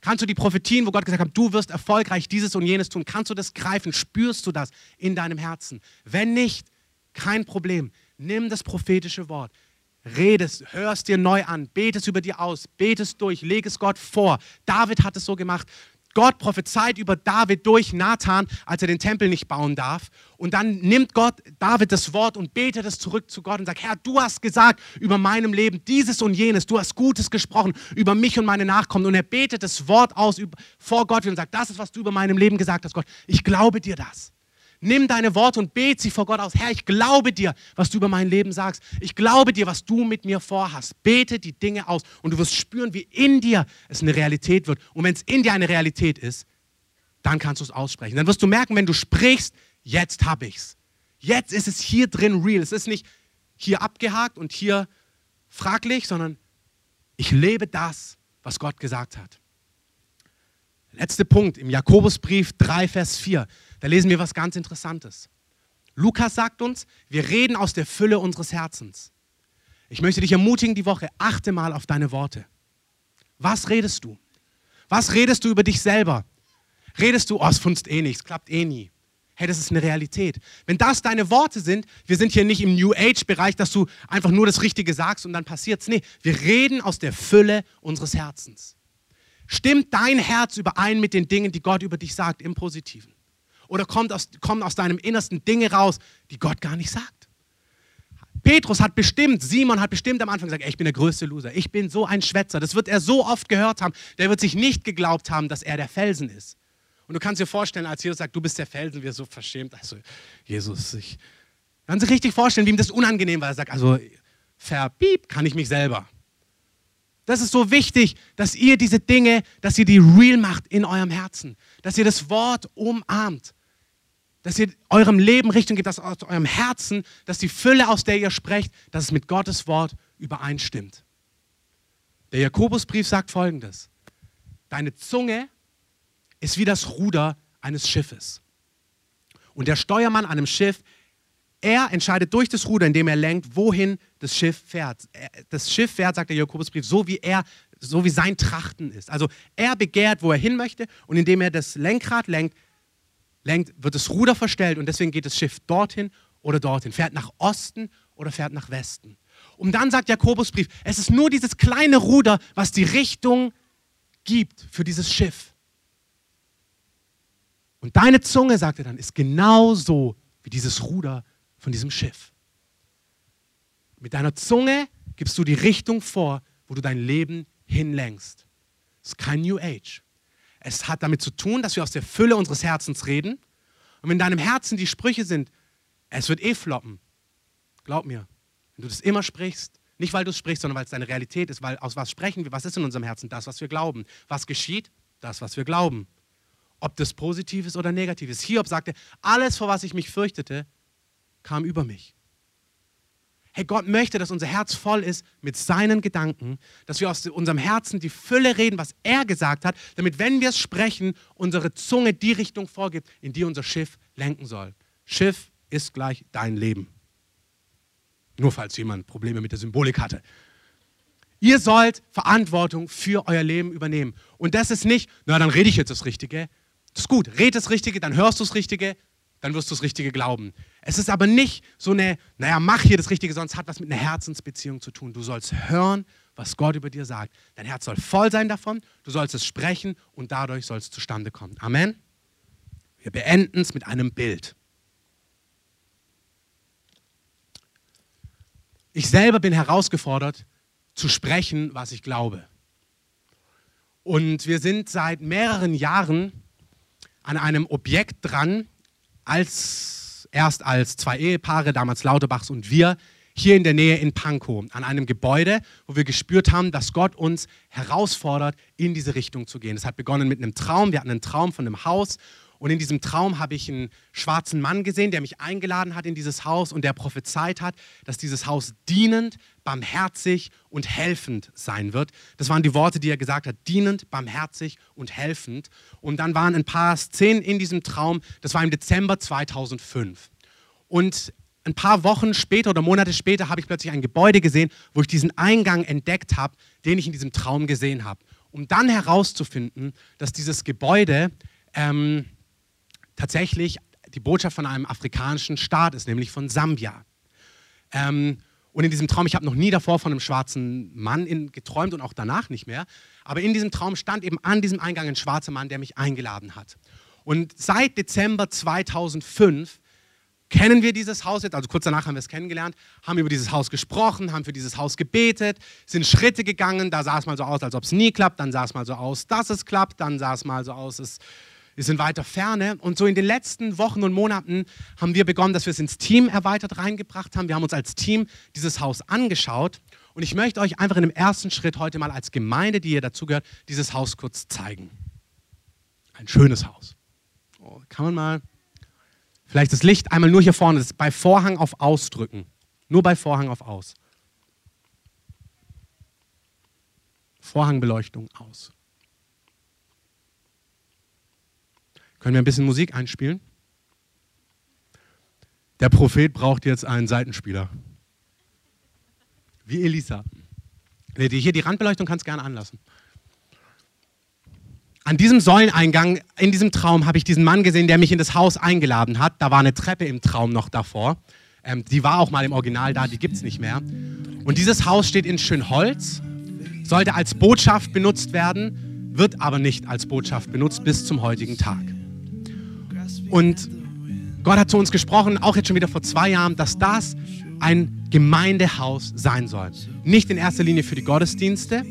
Kannst du die Prophetien, wo Gott gesagt hat, du wirst erfolgreich dieses und jenes tun, kannst du das greifen? Spürst du das in deinem Herzen? Wenn nicht, kein Problem. Nimm das prophetische Wort, redest, hörst dir neu an, betest über dir aus, betest durch, leg es Gott vor. David hat es so gemacht. Gott prophezeit über David durch Nathan, als er den Tempel nicht bauen darf. Und dann nimmt Gott David das Wort und betet es zurück zu Gott und sagt, Herr, du hast gesagt über meinem Leben dieses und jenes, du hast Gutes gesprochen über mich und meine Nachkommen. Und er betet das Wort aus vor Gott und sagt, das ist, was du über meinem Leben gesagt hast, Gott. Ich glaube dir das. Nimm deine Worte und bete sie vor Gott aus. Herr, ich glaube dir, was du über mein Leben sagst. Ich glaube dir, was du mit mir vorhast. Bete die Dinge aus und du wirst spüren, wie in dir es eine Realität wird. Und wenn es in dir eine Realität ist, dann kannst du es aussprechen. Dann wirst du merken, wenn du sprichst, jetzt habe ich's. Jetzt ist es hier drin real. Es ist nicht hier abgehakt und hier fraglich, sondern ich lebe das, was Gott gesagt hat. Letzter Punkt im Jakobusbrief 3, Vers 4. Da lesen wir was ganz Interessantes. Lukas sagt uns, wir reden aus der Fülle unseres Herzens. Ich möchte dich ermutigen, die Woche, achte mal auf deine Worte. Was redest du? Was redest du über dich selber? Redest du, oh, es funzt eh nichts, klappt eh nie. Hey, das ist eine Realität. Wenn das deine Worte sind, wir sind hier nicht im New Age-Bereich, dass du einfach nur das Richtige sagst und dann passiert es. Nee, wir reden aus der Fülle unseres Herzens. Stimmt dein Herz überein mit den Dingen, die Gott über dich sagt, im Positiven? Oder kommt aus, kommen aus deinem Innersten Dinge raus, die Gott gar nicht sagt? Petrus hat bestimmt, Simon hat bestimmt am Anfang gesagt, ey, ich bin der größte Loser, ich bin so ein Schwätzer. Das wird er so oft gehört haben. Der wird sich nicht geglaubt haben, dass er der Felsen ist. Und du kannst dir vorstellen, als Jesus sagt, du bist der Felsen, wie er so verschämt. Also, Jesus, ich. Kannst dir richtig vorstellen, wie ihm das unangenehm war. Er sagt, also, verpiep kann ich mich selber. Das ist so wichtig, dass ihr diese Dinge, dass ihr die real macht in eurem Herzen. Dass ihr das Wort umarmt. Dass ihr eurem Leben Richtung gibt, dass aus eurem Herzen, dass die Fülle, aus der ihr sprecht, dass es mit Gottes Wort übereinstimmt. Der Jakobusbrief sagt folgendes. Deine Zunge ist wie das Ruder eines Schiffes. Und der Steuermann an einem Schiff, er entscheidet durch das Ruder, indem er lenkt, wohin das Schiff fährt. Das Schiff fährt, sagt der Jakobusbrief, so wie er, so wie sein Trachten ist. Also er begehrt, wo er hin möchte und indem er das Lenkrad lenkt, lenkt, wird das Ruder verstellt und deswegen geht das Schiff dorthin oder dorthin, fährt nach Osten oder fährt nach Westen. Und dann sagt Jakobusbrief, es ist nur dieses kleine Ruder, was die Richtung gibt für dieses Schiff. Und deine Zunge, sagt er dann, ist genauso wie dieses Ruder von diesem Schiff. Mit deiner Zunge gibst du die Richtung vor, wo du dein Leben hinlenkst. Es ist kein New Age. Es hat damit zu tun, dass wir aus der Fülle unseres Herzens reden. Und wenn in deinem Herzen die Sprüche sind, es wird eh floppen. Glaub mir, wenn du das immer sprichst, nicht weil du es sprichst, sondern weil es deine Realität ist, weil aus was sprechen wir, was ist in unserem Herzen? Das, was wir glauben. Was geschieht? Das, was wir glauben ob das positiv ist oder negativ ist. Hiob sagte, alles, vor was ich mich fürchtete, kam über mich. Hey, Gott möchte, dass unser Herz voll ist mit seinen Gedanken, dass wir aus unserem Herzen die Fülle reden, was er gesagt hat, damit, wenn wir es sprechen, unsere Zunge die Richtung vorgibt, in die unser Schiff lenken soll. Schiff ist gleich dein Leben. Nur falls jemand Probleme mit der Symbolik hatte. Ihr sollt Verantwortung für euer Leben übernehmen. Und das ist nicht, na, dann rede ich jetzt das Richtige, das ist gut, red das Richtige, dann hörst du das Richtige, dann wirst du das Richtige glauben. Es ist aber nicht so eine, naja, mach hier das Richtige, sonst hat was mit einer Herzensbeziehung zu tun. Du sollst hören, was Gott über dir sagt. Dein Herz soll voll sein davon, du sollst es sprechen und dadurch soll es zustande kommen. Amen. Wir beenden es mit einem Bild. Ich selber bin herausgefordert, zu sprechen, was ich glaube. Und wir sind seit mehreren Jahren an einem Objekt dran, als, erst als zwei Ehepaare, damals Lauterbachs und wir, hier in der Nähe in Pankow, an einem Gebäude, wo wir gespürt haben, dass Gott uns herausfordert, in diese Richtung zu gehen. Es hat begonnen mit einem Traum. Wir hatten einen Traum von einem Haus und in diesem Traum habe ich einen schwarzen Mann gesehen, der mich eingeladen hat in dieses Haus und der prophezeit hat, dass dieses Haus dienend, barmherzig und helfend sein wird. Das waren die Worte, die er gesagt hat. Dienend, barmherzig und helfend. Und dann waren ein paar Szenen in diesem Traum. Das war im Dezember 2005. Und ein paar Wochen später oder Monate später habe ich plötzlich ein Gebäude gesehen, wo ich diesen Eingang entdeckt habe, den ich in diesem Traum gesehen habe. Um dann herauszufinden, dass dieses Gebäude ähm, tatsächlich die Botschaft von einem afrikanischen Staat ist, nämlich von Sambia. Ähm, und in diesem Traum, ich habe noch nie davor von einem schwarzen Mann in, geträumt und auch danach nicht mehr, aber in diesem Traum stand eben an diesem Eingang ein schwarzer Mann, der mich eingeladen hat. Und seit Dezember 2005 kennen wir dieses Haus jetzt, also kurz danach haben wir es kennengelernt, haben über dieses Haus gesprochen, haben für dieses Haus gebetet, sind Schritte gegangen, da sah es mal so aus, als ob es nie klappt, dann sah es mal so aus, dass es klappt, dann sah es mal so aus, es wir sind weiter ferne. Und so in den letzten Wochen und Monaten haben wir begonnen, dass wir es ins Team erweitert reingebracht haben. Wir haben uns als Team dieses Haus angeschaut. Und ich möchte euch einfach in dem ersten Schritt heute mal als Gemeinde, die ihr dazugehört, dieses Haus kurz zeigen. Ein schönes Haus. Oh, kann man mal vielleicht das Licht einmal nur hier vorne, das bei Vorhang auf Ausdrücken. Nur bei Vorhang auf Aus. Vorhangbeleuchtung aus. Können wir ein bisschen Musik einspielen? Der Prophet braucht jetzt einen Seitenspieler. Wie Elisa. Hier die Randbeleuchtung kannst du gerne anlassen. An diesem Säuleneingang, in diesem Traum, habe ich diesen Mann gesehen, der mich in das Haus eingeladen hat. Da war eine Treppe im Traum noch davor. Ähm, die war auch mal im Original da, die gibt es nicht mehr. Und dieses Haus steht in Schönholz, sollte als Botschaft benutzt werden wird aber nicht als Botschaft benutzt bis zum heutigen Tag. Und Gott hat zu uns gesprochen, auch jetzt schon wieder vor zwei Jahren, dass das ein Gemeindehaus sein soll. Nicht in erster Linie für die Gottesdienste,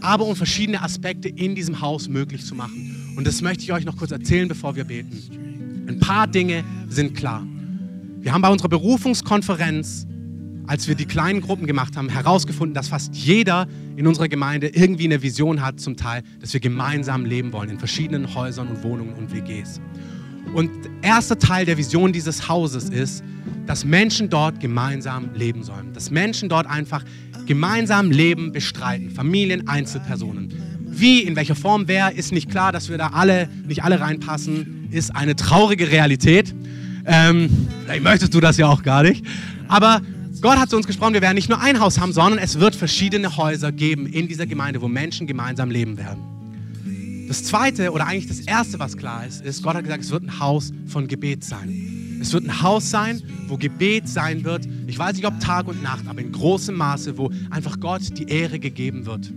aber um verschiedene Aspekte in diesem Haus möglich zu machen. Und das möchte ich euch noch kurz erzählen, bevor wir beten. Ein paar Dinge sind klar. Wir haben bei unserer Berufungskonferenz, als wir die kleinen Gruppen gemacht haben, herausgefunden, dass fast jeder in unserer Gemeinde irgendwie eine Vision hat, zum Teil, dass wir gemeinsam leben wollen in verschiedenen Häusern und Wohnungen und WGs. Und erster Teil der Vision dieses Hauses ist, dass Menschen dort gemeinsam leben sollen. Dass Menschen dort einfach gemeinsam Leben bestreiten. Familien, Einzelpersonen. Wie, in welcher Form, wer, ist nicht klar, dass wir da alle, nicht alle reinpassen, ist eine traurige Realität. Ähm, vielleicht möchtest du das ja auch gar nicht. Aber Gott hat zu uns gesprochen, wir werden nicht nur ein Haus haben, sondern es wird verschiedene Häuser geben in dieser Gemeinde, wo Menschen gemeinsam leben werden. Das zweite oder eigentlich das erste, was klar ist, ist, Gott hat gesagt, es wird ein Haus von Gebet sein. Es wird ein Haus sein, wo Gebet sein wird. Ich weiß nicht, ob Tag und Nacht, aber in großem Maße, wo einfach Gott die Ehre gegeben wird.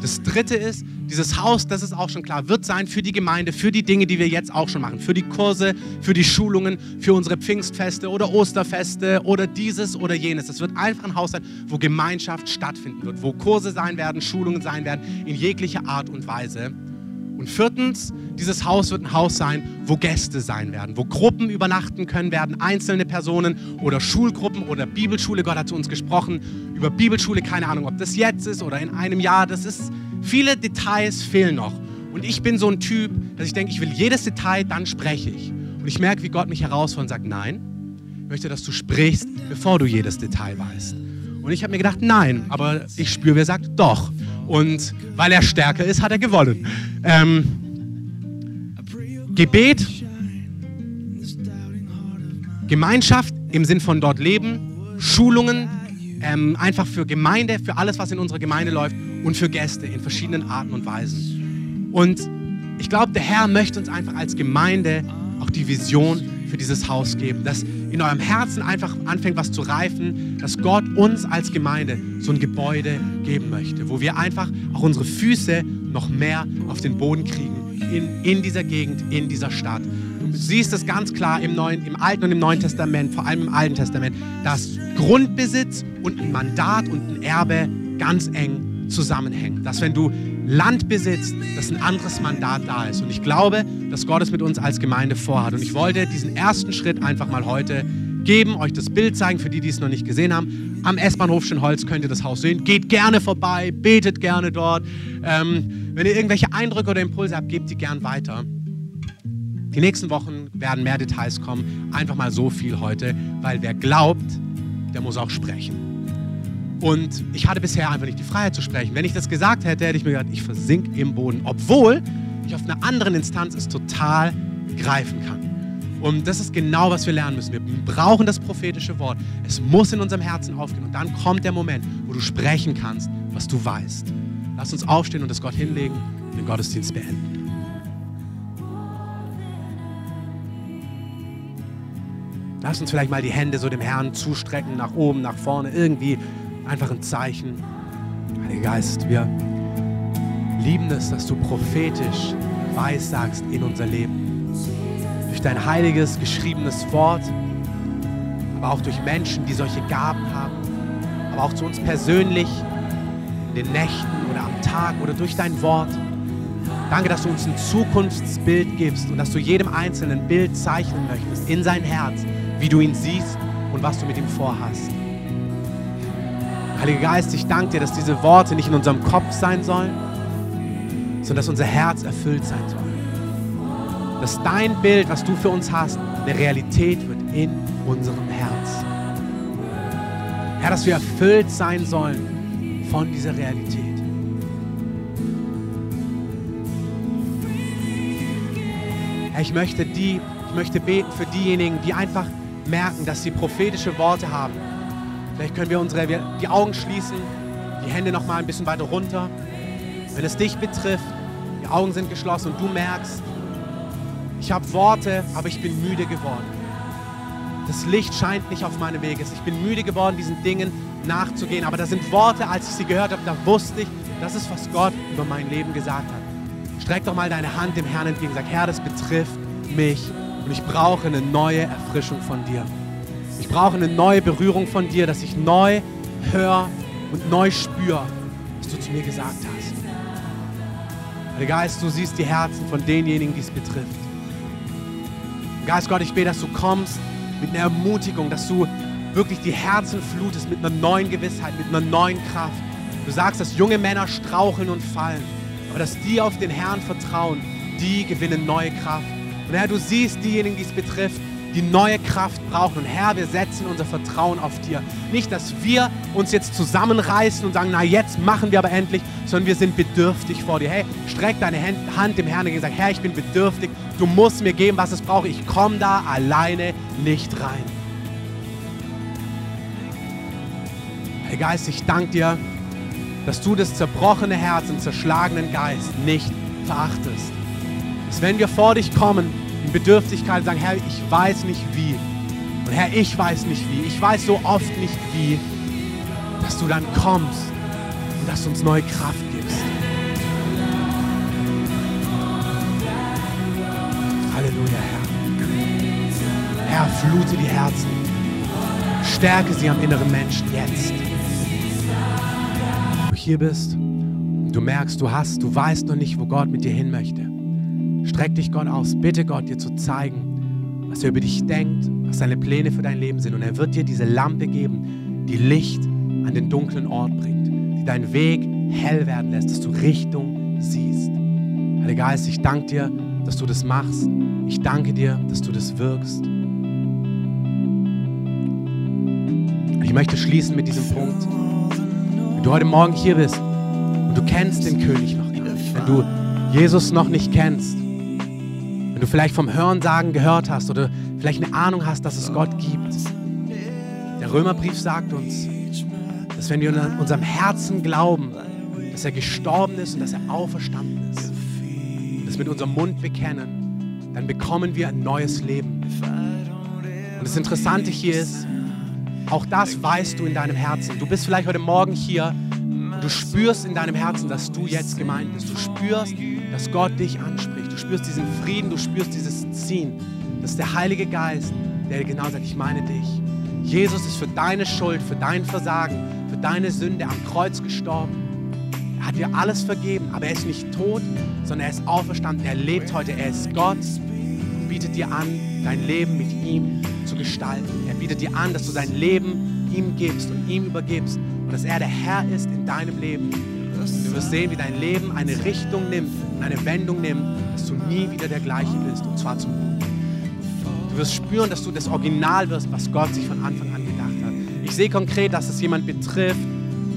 Das dritte ist, dieses Haus, das ist auch schon klar, wird sein für die Gemeinde, für die Dinge, die wir jetzt auch schon machen, für die Kurse, für die Schulungen, für unsere Pfingstfeste oder Osterfeste oder dieses oder jenes. Es wird einfach ein Haus sein, wo Gemeinschaft stattfinden wird, wo Kurse sein werden, Schulungen sein werden, in jeglicher Art und Weise. Und viertens, dieses Haus wird ein Haus sein, wo Gäste sein werden, wo Gruppen übernachten können werden, einzelne Personen oder Schulgruppen oder Bibelschule. Gott hat zu uns gesprochen über Bibelschule, keine Ahnung, ob das jetzt ist oder in einem Jahr. Das ist, viele Details fehlen noch. Und ich bin so ein Typ, dass ich denke, ich will jedes Detail, dann spreche ich. Und ich merke, wie Gott mich herausfordert und sagt, nein, ich möchte, dass du sprichst, bevor du jedes Detail weißt. Und ich habe mir gedacht, nein, aber ich spüre, wer sagt, doch. Und weil er stärker ist, hat er gewonnen. Ähm, Gebet, Gemeinschaft im Sinn von dort leben, Schulungen, ähm, einfach für Gemeinde, für alles, was in unserer Gemeinde läuft und für Gäste in verschiedenen Arten und Weisen. Und ich glaube, der Herr möchte uns einfach als Gemeinde auch die Vision für dieses Haus geben, dass in eurem Herzen einfach anfängt, was zu reifen, dass Gott uns als Gemeinde so ein Gebäude geben möchte, wo wir einfach auch unsere Füße noch mehr auf den Boden kriegen, in, in dieser Gegend, in dieser Stadt. Du siehst es ganz klar im, Neuen, im Alten und im Neuen Testament, vor allem im Alten Testament, dass Grundbesitz und ein Mandat und ein Erbe ganz eng zusammenhängen. Dass wenn du Land besitzt, dass ein anderes Mandat da ist. Und ich glaube, dass Gott es mit uns als Gemeinde vorhat. Und ich wollte diesen ersten Schritt einfach mal heute geben, euch das Bild zeigen, für die, die es noch nicht gesehen haben. Am S-Bahnhof Schönholz könnt ihr das Haus sehen. Geht gerne vorbei, betet gerne dort. Ähm, wenn ihr irgendwelche Eindrücke oder Impulse habt, gebt die gern weiter. Die nächsten Wochen werden mehr Details kommen. Einfach mal so viel heute, weil wer glaubt, der muss auch sprechen. Und ich hatte bisher einfach nicht die Freiheit zu sprechen. Wenn ich das gesagt hätte, hätte ich mir gedacht, ich versink im Boden, obwohl ich auf einer anderen Instanz es total greifen kann. Und das ist genau, was wir lernen müssen. Wir brauchen das prophetische Wort. Es muss in unserem Herzen aufgehen. Und dann kommt der Moment, wo du sprechen kannst, was du weißt. Lass uns aufstehen und das Gott hinlegen und den Gottesdienst beenden. Lass uns vielleicht mal die Hände so dem Herrn zustrecken, nach oben, nach vorne, irgendwie einfach ein Zeichen. Heiliger Geist, wir lieben es, dass du prophetisch weissagst in unser Leben. Durch dein heiliges, geschriebenes Wort, aber auch durch Menschen, die solche Gaben haben, aber auch zu uns persönlich, in den Nächten oder am Tag oder durch dein Wort. Danke, dass du uns ein Zukunftsbild gibst und dass du jedem Einzelnen ein Bild zeichnen möchtest in sein Herz, wie du ihn siehst und was du mit ihm vorhast. Heiliger Geist, ich danke dir, dass diese Worte nicht in unserem Kopf sein sollen, sondern dass unser Herz erfüllt sein soll. Dass dein Bild, was du für uns hast, eine Realität wird in unserem Herz. Herr, dass wir erfüllt sein sollen von dieser Realität. Herr, ich möchte, die, ich möchte beten für diejenigen, die einfach merken, dass sie prophetische Worte haben Vielleicht können wir unsere die Augen schließen, die Hände noch mal ein bisschen weiter runter. Wenn es dich betrifft, die Augen sind geschlossen und du merkst, ich habe Worte, aber ich bin müde geworden. Das Licht scheint nicht auf meine Wege. Ich bin müde geworden, diesen Dingen nachzugehen. Aber das sind Worte, als ich sie gehört habe, da wusste ich, das ist, was Gott über mein Leben gesagt hat. Streck doch mal deine Hand dem Herrn entgegen. Sag, Herr, das betrifft mich und ich brauche eine neue Erfrischung von dir. Ich brauche eine neue Berührung von dir, dass ich neu höre und neu spüre, was du zu mir gesagt hast. Heiliger Geist, du siehst die Herzen von denjenigen, die es betrifft. Geist Gott, ich bete, dass du kommst mit einer Ermutigung, dass du wirklich die Herzen flutest mit einer neuen Gewissheit, mit einer neuen Kraft. Du sagst, dass junge Männer straucheln und fallen, aber dass die auf den Herrn vertrauen, die gewinnen neue Kraft. Und Herr, du siehst diejenigen, die es betrifft, die neue Kraft brauchen. Und Herr, wir setzen unser Vertrauen auf dir. Nicht, dass wir uns jetzt zusammenreißen und sagen, na jetzt machen wir aber endlich, sondern wir sind bedürftig vor dir. Hey, streck deine Hand dem Herrn und sag, Herr, ich bin bedürftig. Du musst mir geben, was es braucht. Ich komme da alleine nicht rein. Herr Geist, ich danke dir, dass du das zerbrochene Herz und zerschlagenen Geist nicht verachtest. Dass wenn wir vor dich kommen, in Bedürftigkeit sagen, Herr, ich weiß nicht wie. Und Herr, ich weiß nicht wie. Ich weiß so oft nicht wie, dass du dann kommst und dass du uns neue Kraft gibst. Halleluja, Herr. Herr, flute die Herzen. Stärke sie am inneren Menschen jetzt. Du hier bist, du merkst, du hast, du weißt noch nicht, wo Gott mit dir hin möchte. Streck dich Gott aus. Bitte Gott, dir zu zeigen, was er über dich denkt, was seine Pläne für dein Leben sind. Und er wird dir diese Lampe geben, die Licht an den dunklen Ort bringt, die deinen Weg hell werden lässt, dass du Richtung siehst. Heiliger Geist, ich danke dir, dass du das machst. Ich danke dir, dass du das wirkst. Ich möchte schließen mit diesem Punkt. Wenn du heute Morgen hier bist und du kennst den König noch gar nicht, wenn du Jesus noch nicht kennst, wenn du vielleicht vom Hörensagen gehört hast oder vielleicht eine Ahnung hast, dass es Gott gibt. Der Römerbrief sagt uns, dass wenn wir in unserem Herzen glauben, dass er gestorben ist und dass er auferstanden ist, und das mit unserem Mund bekennen, dann bekommen wir ein neues Leben. Und das Interessante hier ist, auch das weißt du in deinem Herzen. Du bist vielleicht heute Morgen hier und du spürst in deinem Herzen, dass du jetzt gemeint bist. Du spürst, dass Gott dich anspricht. Du spürst diesen Frieden, du spürst dieses Ziehen. Das ist der Heilige Geist, der genau sagt, ich meine dich. Jesus ist für deine Schuld, für dein Versagen, für deine Sünde am Kreuz gestorben. Er hat dir alles vergeben, aber er ist nicht tot, sondern er ist auferstanden. Er lebt heute, er ist Gott und bietet dir an, dein Leben mit ihm zu gestalten. Er bietet dir an, dass du dein Leben ihm gibst und ihm übergibst und dass er der Herr ist in deinem Leben. Du wirst sehen, wie dein Leben eine Richtung nimmt eine Wendung nimmt, dass du nie wieder der gleiche bist und zwar zum Guten. Du wirst spüren, dass du das Original wirst, was Gott sich von Anfang an gedacht hat. Ich sehe konkret, dass es jemand betrifft.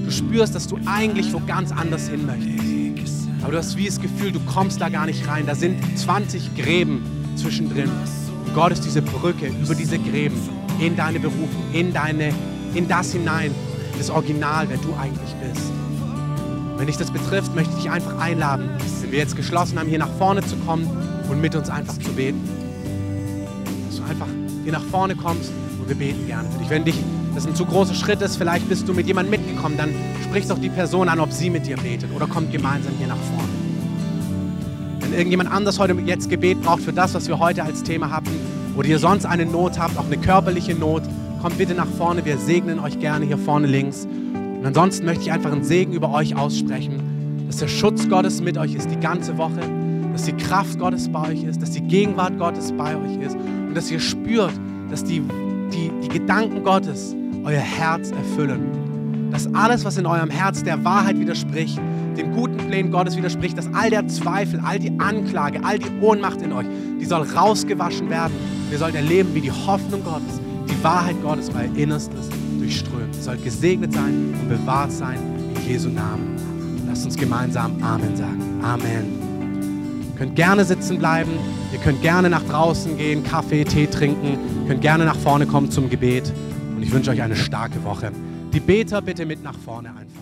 Du spürst, dass du eigentlich wo ganz anders hin möchtest. Aber du hast wie das Gefühl, du kommst da gar nicht rein. Da sind 20 Gräben zwischendrin. Und Gott ist diese Brücke über diese Gräben in deine Berufung, in, deine, in das hinein, das Original, wer du eigentlich bist. Wenn dich das betrifft, möchte ich dich einfach einladen, wenn wir jetzt geschlossen haben, hier nach vorne zu kommen und mit uns einfach zu beten. Dass du einfach hier nach vorne kommst und wir beten gerne für dich. Wenn dich das ein zu großer Schritt ist, vielleicht bist du mit jemandem mitgekommen, dann sprich doch die Person an, ob sie mit dir betet oder kommt gemeinsam hier nach vorne. Wenn irgendjemand anders heute jetzt Gebet braucht für das, was wir heute als Thema hatten, oder ihr sonst eine Not habt, auch eine körperliche Not, kommt bitte nach vorne. Wir segnen euch gerne hier vorne links. Und ansonsten möchte ich einfach einen Segen über euch aussprechen, dass der Schutz Gottes mit euch ist die ganze Woche, dass die Kraft Gottes bei euch ist, dass die Gegenwart Gottes bei euch ist und dass ihr spürt, dass die, die, die Gedanken Gottes euer Herz erfüllen. Dass alles, was in eurem Herz der Wahrheit widerspricht, den guten Plänen Gottes widerspricht, dass all der Zweifel, all die Anklage, all die Ohnmacht in euch, die soll rausgewaschen werden. Wir sollen erleben, wie die Hoffnung Gottes, die Wahrheit Gottes euer Innerstes durchströmt. Ihr sollt gesegnet sein und bewahrt sein in Jesu Namen. Lasst uns gemeinsam Amen sagen. Amen. Ihr könnt gerne sitzen bleiben. Ihr könnt gerne nach draußen gehen, Kaffee, Tee trinken. Ihr könnt gerne nach vorne kommen zum Gebet. Und ich wünsche euch eine starke Woche. Die Beter bitte mit nach vorne einfach.